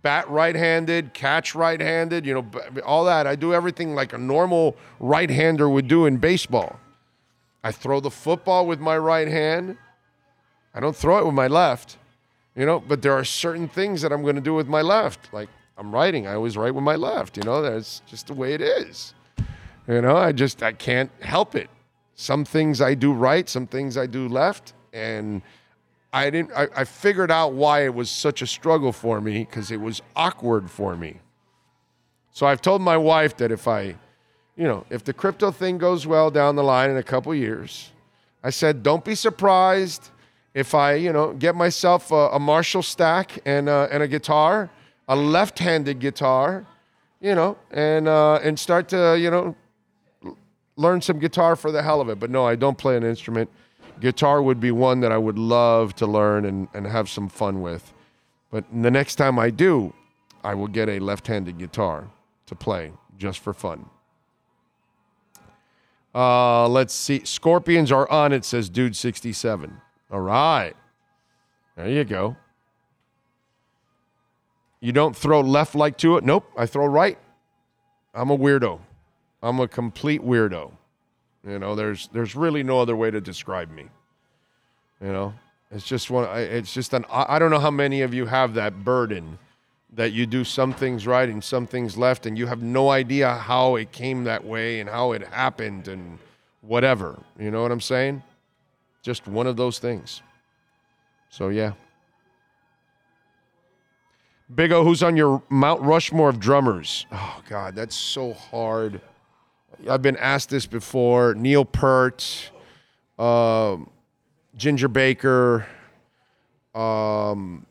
bat right-handed, catch right-handed, you know, all that. I do everything like a normal right-hander would do in baseball. I throw the football with my right hand. I don't throw it with my left, you know, but there are certain things that I'm going to do with my left. Like I'm writing, I always write with my left, you know, that's just the way it is. You know, I just, I can't help it. Some things I do right, some things I do left. And I didn't, I, I figured out why it was such a struggle for me because it was awkward for me. So I've told my wife that if I, you know, if the crypto thing goes well down the line in a couple years, I said, don't be surprised if I, you know, get myself a, a Marshall stack and, uh, and a guitar, a left-handed guitar, you know, and uh, and start to, you know, learn some guitar for the hell of it. But no, I don't play an instrument. Guitar would be one that I would love to learn and, and have some fun with. But the next time I do, I will get a left-handed guitar to play just for fun. Uh, let's see. Scorpions are on it, says Dude 67. All right. There you go. You don't throw left like to it? Nope. I throw right. I'm a weirdo. I'm a complete weirdo. You know, there's there's really no other way to describe me. You know, it's just one. It's just an. I don't know how many of you have that burden that you do some things right and some things left, and you have no idea how it came that way and how it happened and whatever. You know what I'm saying? Just one of those things. So yeah. Big O, who's on your Mount Rushmore of drummers? Oh God, that's so hard. I've been asked this before. Neil Peart, uh, Ginger Baker, um,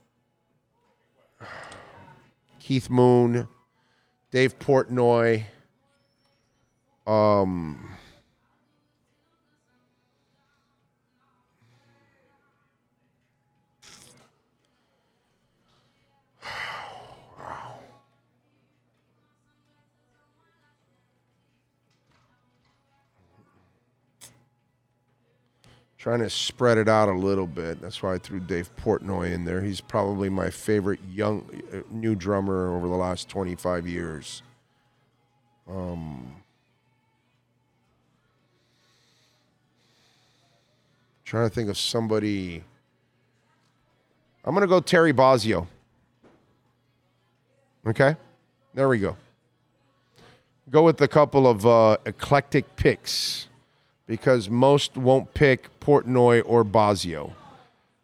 Keith Moon, Dave Portnoy. Um, trying to spread it out a little bit. That's why I threw Dave Portnoy in there. He's probably my favorite young uh, new drummer over the last 25 years. Um, trying to think of somebody. I'm going to go Terry Bozzio. Okay? There we go. Go with a couple of uh, eclectic picks because most won't pick Portnoy or Bozzio.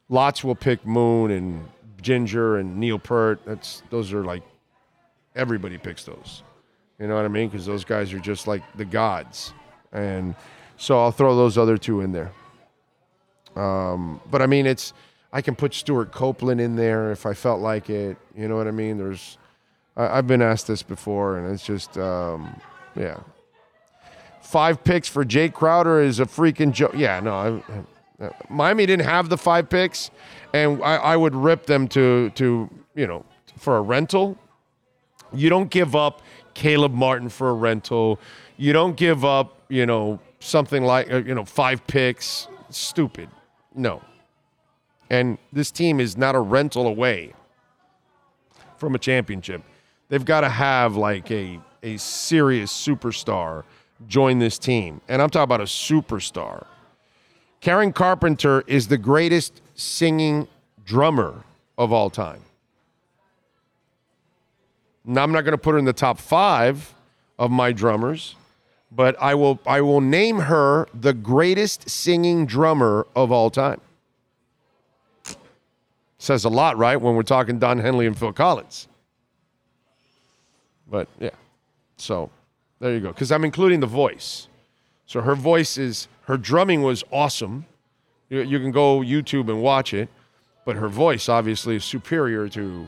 Lots will pick Moon and Ginger and Neil Peart. That's those are like everybody picks those. You know what I mean? Because those guys are just like the gods, and so I'll throw those other two in there. Um, but I mean, it's I can put Stewart Copeland in there if I felt like it. You know what I mean? There's I, have been asked this before, and it's just um, yeah, five picks for Jae Crowder is a freaking joke. Yeah, no, I, Miami didn't have the five picks, and I, I would rip them to to you know for a rental. You don't give up Caleb Martin for a rental. You don't give up you know something like uh, you know five picks. Stupid. No. And this team is not a rental away from a championship. They've got to have like a a serious superstar join this team. And I'm talking about a superstar. Karen Carpenter is the greatest singing drummer of all time. Now, I'm not going to put her in the top five of my drummers, but I will, I will name her the greatest singing drummer of all time. Says a lot, right? When we're talking Don Henley and Phil Collins. But yeah, so there you go. Because I'm including the voice. So her voice is, her drumming was awesome. You, you can go YouTube and watch it. But her voice obviously is superior to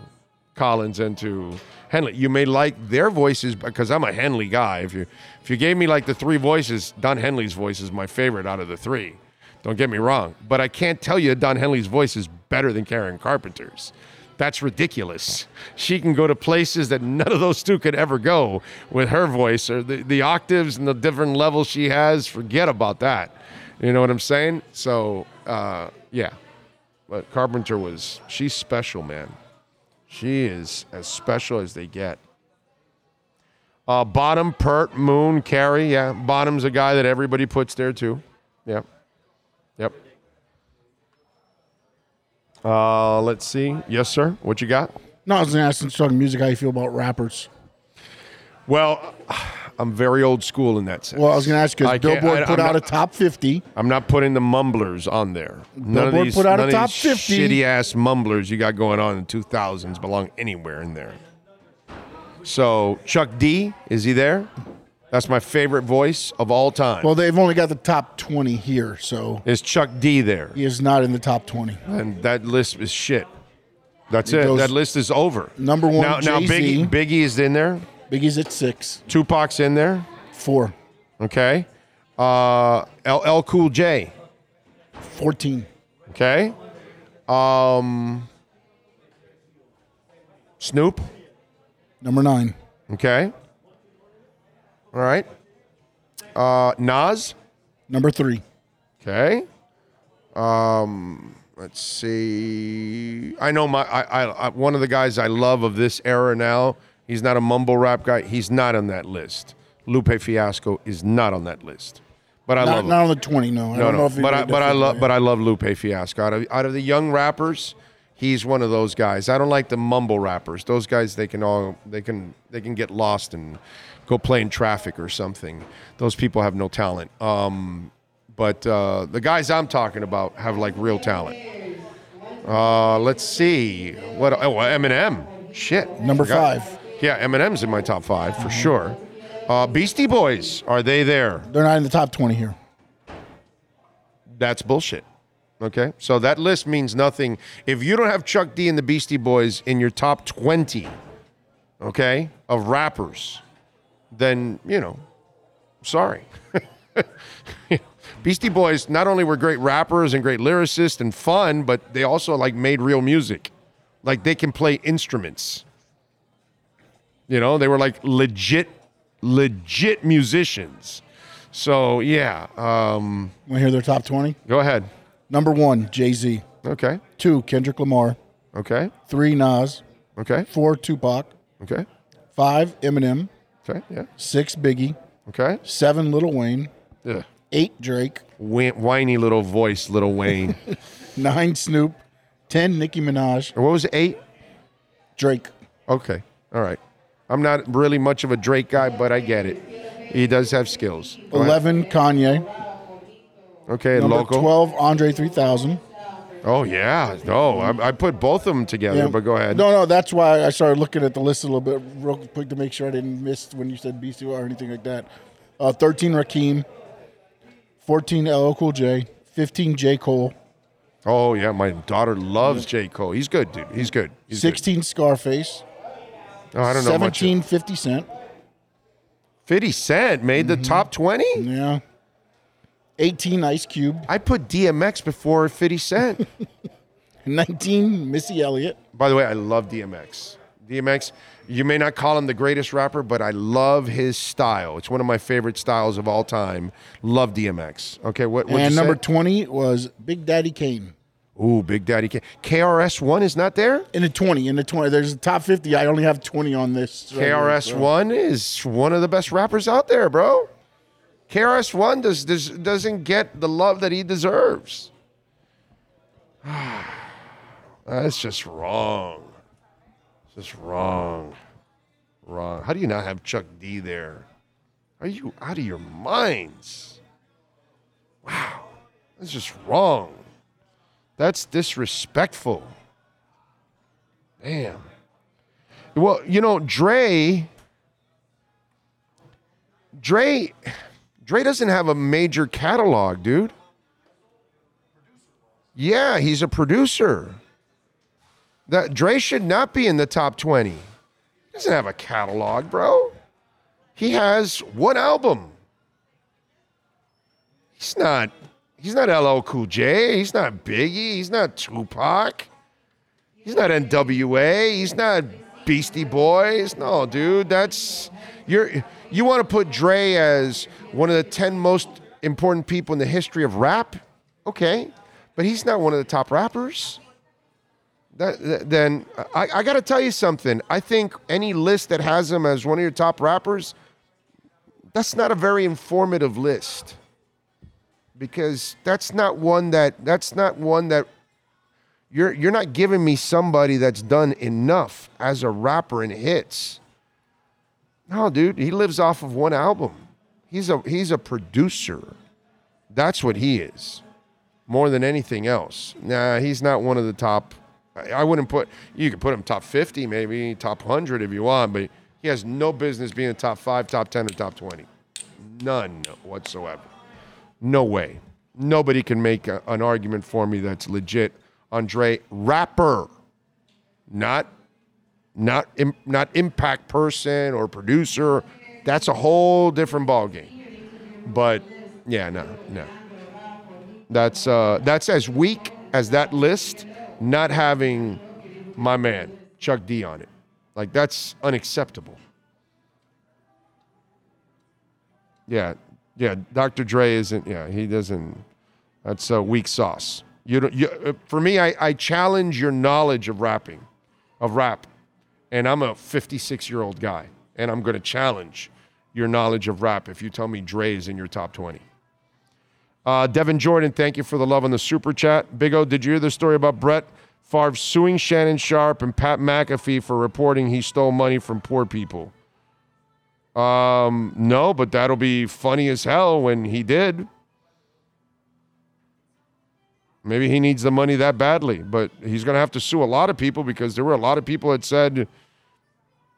Collins and to Henley. You may like their voices because I'm a Henley guy. If you if you gave me like the three voices, Don Henley's voice is my favorite out of the three. Don't get me wrong, but I can't tell you Don Henley's voice is better than Karen Carpenter's. That's ridiculous. She can go to places that none of those two could ever go with her voice or the, the octaves and the different levels she has. Forget about that. You know what I'm saying? So, uh, yeah. But Carpenter was, she's special, man. She is as special as they get. Uh, Bonham, Peart, Moon, Carey. Yeah, Bonham's a guy that everybody puts there too. Yep. Yep. Uh, let's see. Yes, sir. What you got? No, I was going to ask talking music, how you feel about rappers? Well, I'm very old school in that sense. Well, I was going to ask because Billboard I- put out not- a top 50. I'm not putting the mumblers on there. None of Billboard these, put out a top 50. shitty ass mumblers you got going on in the 2000s belong anywhere in there. So Chuck D, is he there? That's my favorite voice of all time. Well, they've only got the top 20 here, so is Chuck D there? he is not in the top 20. And that list is shit. That's It it. goes- that list is over. Number one, Now, now Jay-Z. Biggie, Biggie is in there. Biggie's at six, Tupac's in there. four, Okay. Uh, LL Cool J. 14. Okay. Um, Snoop. Number nine, Okay. All right. Uh, Nas. number three, Okay. Um, let's see. I know my I, I, I one of the guys I love of this era now. He's not a mumble rap guy. He's not on that list. Lupe Fiasco is not on that list. But I not, love him. not on the 20, no. I No, don't know no. if But I, but I love but I love Lupe Fiasco. Out of, out of the young rappers, he's one of those guys. I don't like the mumble rappers. Those guys they can all they can they can get lost and go play in traffic or something. Those people have no talent. Um, but uh, the guys I'm talking about have like real talent. Uh, let's see what oh Eminem. Shit, Number Forgot. five. Yeah, Eminem's in my top five for sure. Uh, Beastie Boys are they there? They're not in the top 20 here. that's bullshit. Okay, so that list means nothing if you don't have Chuck D and the Beastie Boys in your top twenty. Okay, of rappers, then you know, sorry. Beastie Boys not only were great rappers and great lyricists and fun, but they also like made real music. Like they can play instruments. You know, they were like legit, legit musicians. So yeah, um, Want to hear their top 20? go ahead. Number one, Jay Z. Okay. Two, Kendrick Lamar. Okay. Three, Nas. Okay. Four, Tupac. Okay. Five, Eminem. Okay. Yeah. Six, Biggie. Okay. Seven, Little Wayne. Ugh. Eight, Drake. Wh- whiny little voice, little Wayne. Nine, Snoop. Ten, Nicki Minaj. Or what was it, eight? Drake. Okay. All right. I'm not really much of a Drake guy, but I get it. He does have skills. Go ahead. Eleven, Kanye. Okay. Number local. twelve, Andre three thousand. Oh yeah. No, I, I put both of them together. But go ahead. No, no, that's why I started looking at the list a little bit real quick to make sure I didn't miss when you said Beastie or anything like that. Uh, Thirteen, Rakim. Fourteen, LL Cool J. Fifteen, J Cole. Oh yeah. My daughter loves J Cole. He's good, dude. He's good. He's good. Sixteen, Scarface. Oh, I don't know much. Seventeen, Fifty Cent. Fifty Cent made Mm-hmm. the top twenty. Yeah. Eighteen, Ice Cube. I put DMX before Fifty Cent. 19, Missy Elliott. By the way, I love DMX. DMX, you may not call him the greatest rapper, but I love his style. It's one of my favorite styles of all time. Love DMX. Okay, what? and number say? 20 was Big Daddy Kane. Ooh, Big Daddy K. KRS One is not there. In the 20, in the 20. There's a top 50. I only have 20 on this. KRS. One is one of the best rappers out there, bro. KRS One does, does doesn't get the love that he deserves. That's just wrong. Just wrong. Wrong. How do you not have Chuck D there? Are you out of your minds? Wow. That's just wrong. That's disrespectful. Damn. Well, you know, Dre. Dre. Dre doesn't have a major catalog, dude. Yeah, he's a producer. That Dre should not be in the top 20. He doesn't have a catalog, bro. He has one album. He's not he's not LL Cool J, he's not Biggie, he's not Tupac. He's not NWA, he's not Beastie Boys. No, dude, that's you're you want to put Dre as one of the 10 most important people in the history of rap? Okay. But he's not one of the top rappers. That, that- then I, I got to tell you something. I think any list that has him as one of your top rappers, that's not a very informative list. because that's not one that that's not one that you're you're not giving me somebody that's done enough as a rapper and hits. No, dude, he lives off of one album. He's a he's a producer. That's what he is. More than anything else. Nah, he's not one of the top I wouldn't put you could put him top 50 maybe, top 100 if you want, but he has no business being top 5, top 10 or top 20. None whatsoever. No way. Nobody can make a- an argument for me that's legit. Andre, rapper, not not im- not impact person or producer. That's a whole different ballgame. But yeah, no, no. That's uh, that's as weak as that list not having my man Chuck D on it. Like that's unacceptable. Yeah, yeah. Dr. Dre isn't. Yeah, he doesn't. That's a weak sauce. You. You, uh, for me, I, I challenge your knowledge of rapping, of rap, and I'm a 56 year old guy, and I'm going to challenge your knowledge of rap if you tell me Dre is in your top 20. Uh, Devin Jordan, thank you for the love on the super chat. Big O, did you hear the story about Brett Favre suing Shannon Sharpe and Pat McAfee for reporting he stole money from poor people? Um, no, but that'll be funny as hell when he did. Maybe he needs the money that badly, but he's going to have to sue a lot of people because there were a lot of people that said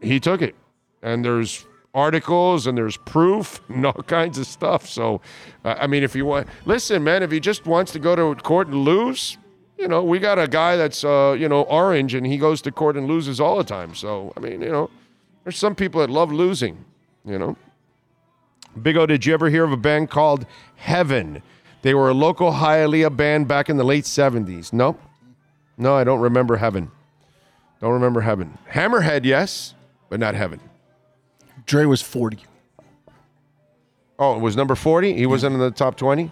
he took it. And there's articles and there's proof and all kinds of stuff. So, uh, I mean, if you want, listen, man, if he just wants to go to court and lose, you know, we got a guy that's, uh, you know, orange and he goes to court and loses all the time. So, I mean, you know, there's some people that love losing, you know. Big O, did you ever hear of a band called Heaven? They were a local Hialeah band back in the late 70s. No, no, I don't remember Heaven. Don't remember Heaven. Hammerhead, yes, but not Heaven. Dre was 40. Oh, it was number 40? He wasn't in the top 20?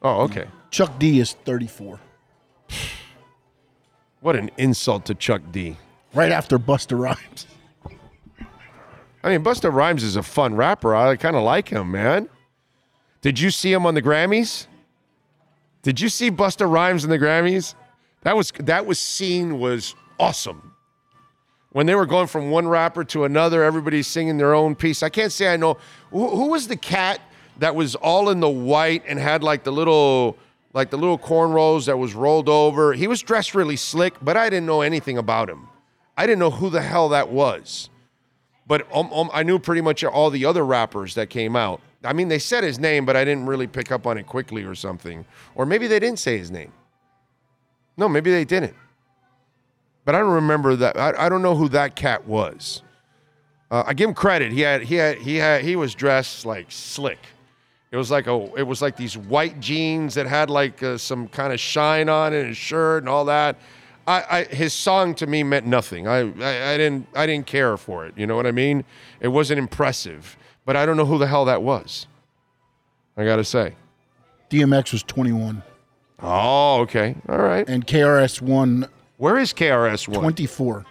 Oh, okay. Chuck D is 34. What an insult to Chuck D. Right after Busta Rhymes. I mean, Busta Rhymes is a fun rapper. I kind of like him, man. Did you see him on the Grammys? Did you see Busta Rhymes in the Grammys? That was that was scene was awesome. When they were going from one rapper to another, everybody's singing their own piece. I can't say I know who, who was the cat that was all in the white and had like the little like the little cornrows that was rolled over. He was dressed really slick, but I didn't know anything about him. I didn't know who the hell that was but um, um, I knew pretty much all the other rappers that came out. I mean, they said his name, but I didn't really pick up on it quickly or something. Or maybe they didn't say his name. No, maybe they didn't. But I don't remember that. I, I don't know who that cat was. Uh, I give him credit. He had he had he had he was dressed like slick. It was like a it was like these white jeans that had like uh, some kind of shine on it, his shirt and all that. I, I, his song to me meant nothing. I, I, I didn't I didn't care for it. You know what I mean? It wasn't impressive. But I don't know who the hell that was. I gotta say. DMX was 21. Oh, okay. All right. And KRS One Where is KRS One? 24.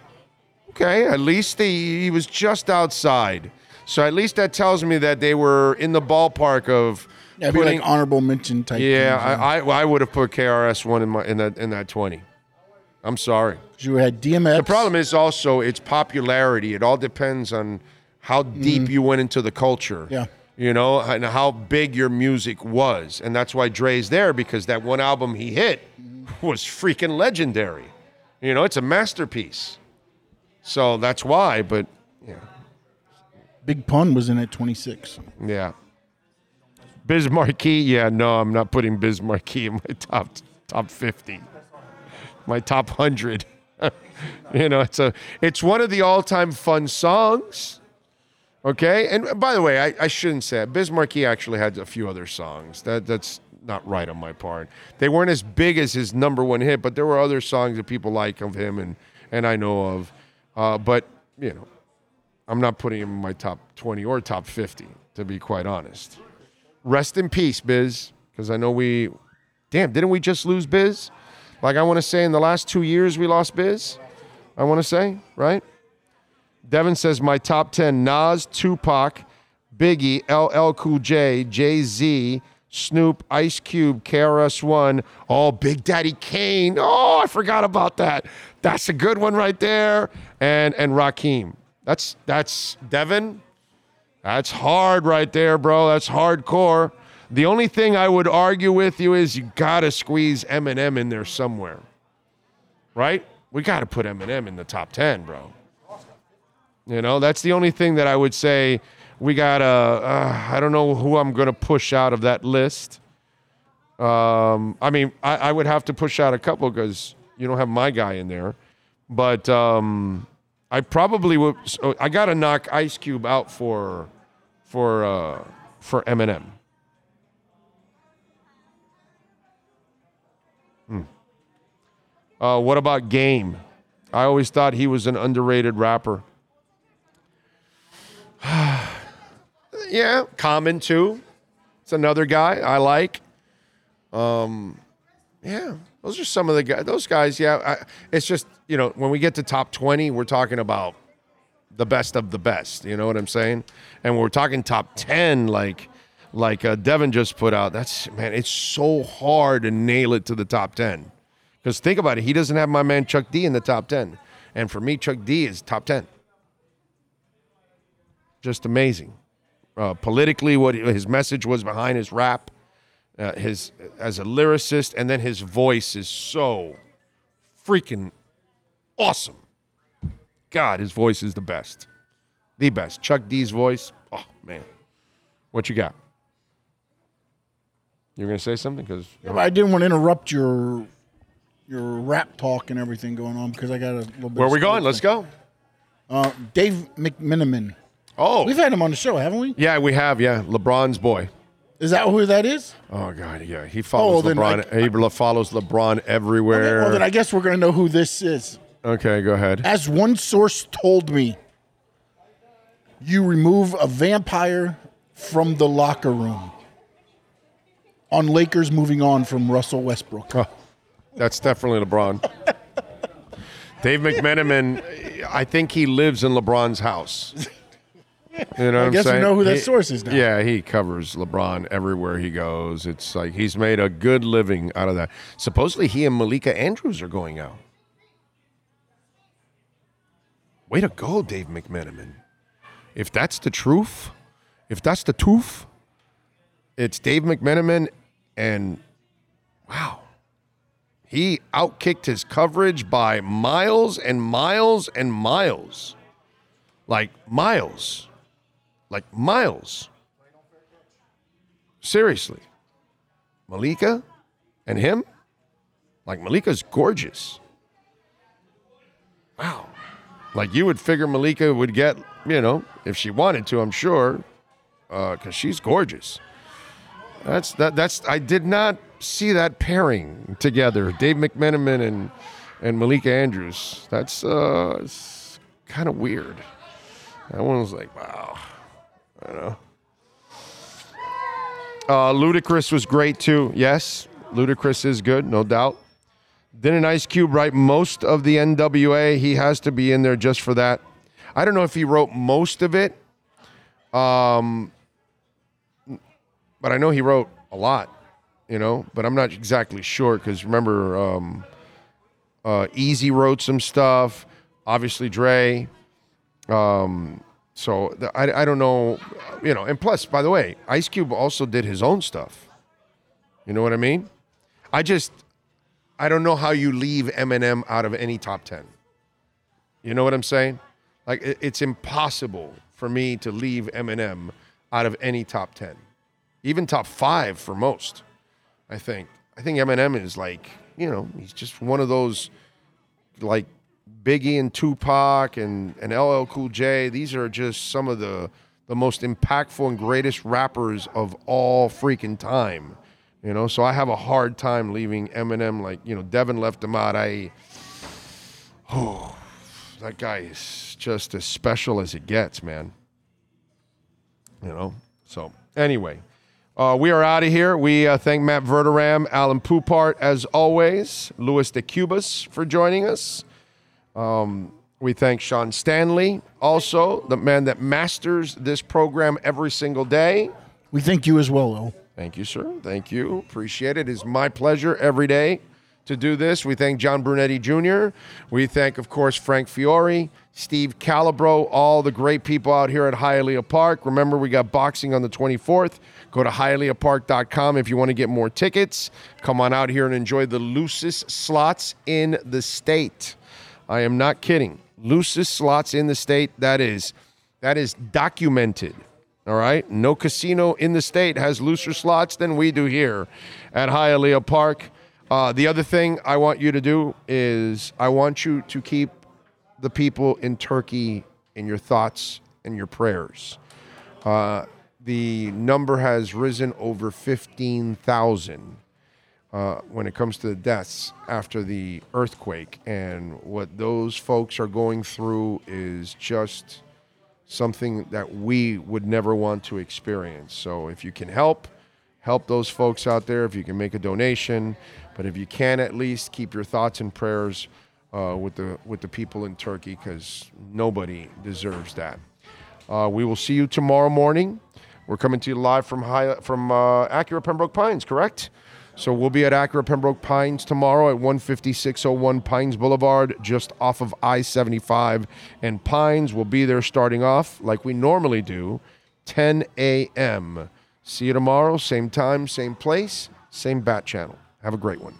Okay, at least he, he was just outside. So at least that tells me that they were in the ballpark of Yeah, putting. like honorable mention type. yeah, things, I, I I would have put KRS One in my in that in that twenty. I'm sorry. You had DMX. The problem is also its popularity. It all depends on how deep you went into the culture. Mm. Yeah. You know, and how big your music was. And that's why Dre's there because that one album he hit was freaking legendary. You know, it's a masterpiece. So that's why, but yeah. Big Pun was in at 26. Yeah. Biz Markie, yeah, no, I'm not putting Biz Markie in my top top 50. My top 100. you know, it's a it's one of the all-time fun songs. Okay? And by the way, I, I shouldn't say it. Biz Markie actually had a few other songs. That that's not right on my part. They weren't as big as his number one hit, but there were other songs that people like of him and and I know of. Uh, but, you know, I'm not putting him in my top 20 or top 50, to be quite honest. Rest in peace, Biz, because I know we, damn, didn't we just lose Biz? Like I want to say in the last two years we lost Biz. I want to say, right? Devin says my top 10 Nas, Tupac, Biggie, LL Cool J, Jay Z, Snoop, Ice Cube, KRS One. Oh, Big Daddy Kane. Oh, I forgot about that. That's a good one right there. And and Rakim. That's that's Devin. That's hard right there, bro. That's hardcore. The only thing I would argue with you is you gotta squeeze Eminem in there somewhere, right? We gotta put Eminem in the top ten, bro. You know, that's the only thing that I would say we gotta. Uh, I don't know who I'm gonna push out of that list. Um, I mean, I, I would have to push out a couple because you don't have my guy in there, but um, I probably would. So I gotta knock Ice Cube out for for uh, for Eminem. Hmm. Uh, what about Game? I always thought he was an underrated rapper. yeah, Common too. It's another guy I like. Um, yeah, those are some of the guys. Those guys, yeah. I, it's just you know when we get to top twenty, we're talking about the best of the best. You know what I'm saying? And we're talking top ten, like like uh, Devin just put out. That's man, it's so hard to nail it to the top ten. Because think about it, he doesn't have my man Chuck D in the top ten, and for me, Chuck D is top ten. Just amazing. Uh, politically, what his message was behind his rap, uh, his as a lyricist, and then his voice is so freaking awesome. God, his voice is the best, the best. Chuck D's voice, oh man, what you got? You're gonna say something because Yeah, I didn't want to interrupt your your rap talk and everything going on because I got a little bit. where are we going? sports Let's go. Uh, Dave McMenamin. Oh, We've had him on the show, haven't we? yeah, we have. Yeah, LeBron's boy. Is that who that is? Oh God, yeah, he follows Oh, LeBron. I- he follows LeBron everywhere. Well, then I guess we're going to know who this is. okay, go ahead. As one source told me, you remove a vampire from the locker room. On Lakers moving on from Russell Westbrook. Oh, that's definitely LeBron. Dave McMenamin, I think he lives in LeBron's house. You know what I guess we know who that He- source is now. Yeah, he covers LeBron everywhere he goes. It's like he's made a good living out of that. Supposedly, he and Malika Andrews are going out. Way to go, Dave McMenamin. If that's the truth, if that's the truth, it's Dave McMenamin and wow. He outkicked his coverage by miles and miles and miles. Like miles. Like miles. Seriously. Malika and him? Like Malika's gorgeous. Wow. Like you would figure Malika would get, you know, if she wanted to, I'm sure, because she's gorgeous. That's that. That's I did not see that pairing together. Dave McMenamin and and Malika Andrews. That's uh, kind of weird. That one was like, wow. I know. Uh, Ludacris was great too. Yes, Ludacris is good, no doubt. Didn't Ice Cube write most of the NWA? He has to be in there just for that. I don't know if he wrote most of it. Um, but I know he wrote a lot, you know, but I'm not exactly sure because remember, um, uh, Eazy wrote some stuff, obviously Dre. Um, so the, I, I don't know, you know, and plus, by the way, Ice Cube also did his own stuff. You know what I mean? I just, I don't know how you leave Eminem out of any top 10. You know what I'm saying? Like, it, it's impossible for me to leave Eminem out of any top 10 even top five for most. I think. I think Eminem is like, you know, he's just one of those like Biggie and Tupac and, and LL Cool J. These are just some of the the most impactful and greatest rappers of all freaking time. You know, so I have a hard time leaving Eminem like, you know, Devin left him out. I oh that guy is just as special as it gets, man. You know? So anyway. Uh, we are out of here. We uh, thank Matt Verderame, Alan Poupart, as always, Luis de Cubas for joining us. Um, we thank Sean Stanley, also the man that masters this program every single day. We thank you as well, though. Thank you, sir. Thank you. Appreciate it. It's my pleasure every day to do this. We thank John Brunetti Jr. We thank, of course, Frank Fiore, Steve Calabro, all the great people out here at Hialeah Park. Remember, we got boxing on the 24th. Go to hialeahpark.com if you want to get more tickets. Come on out here and enjoy the loosest slots in the state. I am not kidding. Loosest slots in the state. That is, that is documented. All right. No casino in the state has looser slots than we do here at Hialeah Park. Uh, the other thing I want you to do is I want you to keep the people in Turkey in your thoughts and your prayers. Uh, the number has risen over 15,000 uh, when it comes to the deaths after the earthquake. And what those folks are going through is just something that we would never want to experience. So if you can help, help those folks out there. If you can make a donation, but if you can, at least keep your thoughts and prayers uh, with the with the people in Turkey because nobody deserves that. Uh, we will see you tomorrow morning. We're coming to you live from high, from uh, Acura Pembroke Pines, correct? So we'll be at Acura Pembroke Pines tomorrow at 15601 Pines Boulevard, just off of I 75. And Pines will be there starting off like we normally do, 10 a.m. See you tomorrow, same time, same place, same bat channel. Have a great one.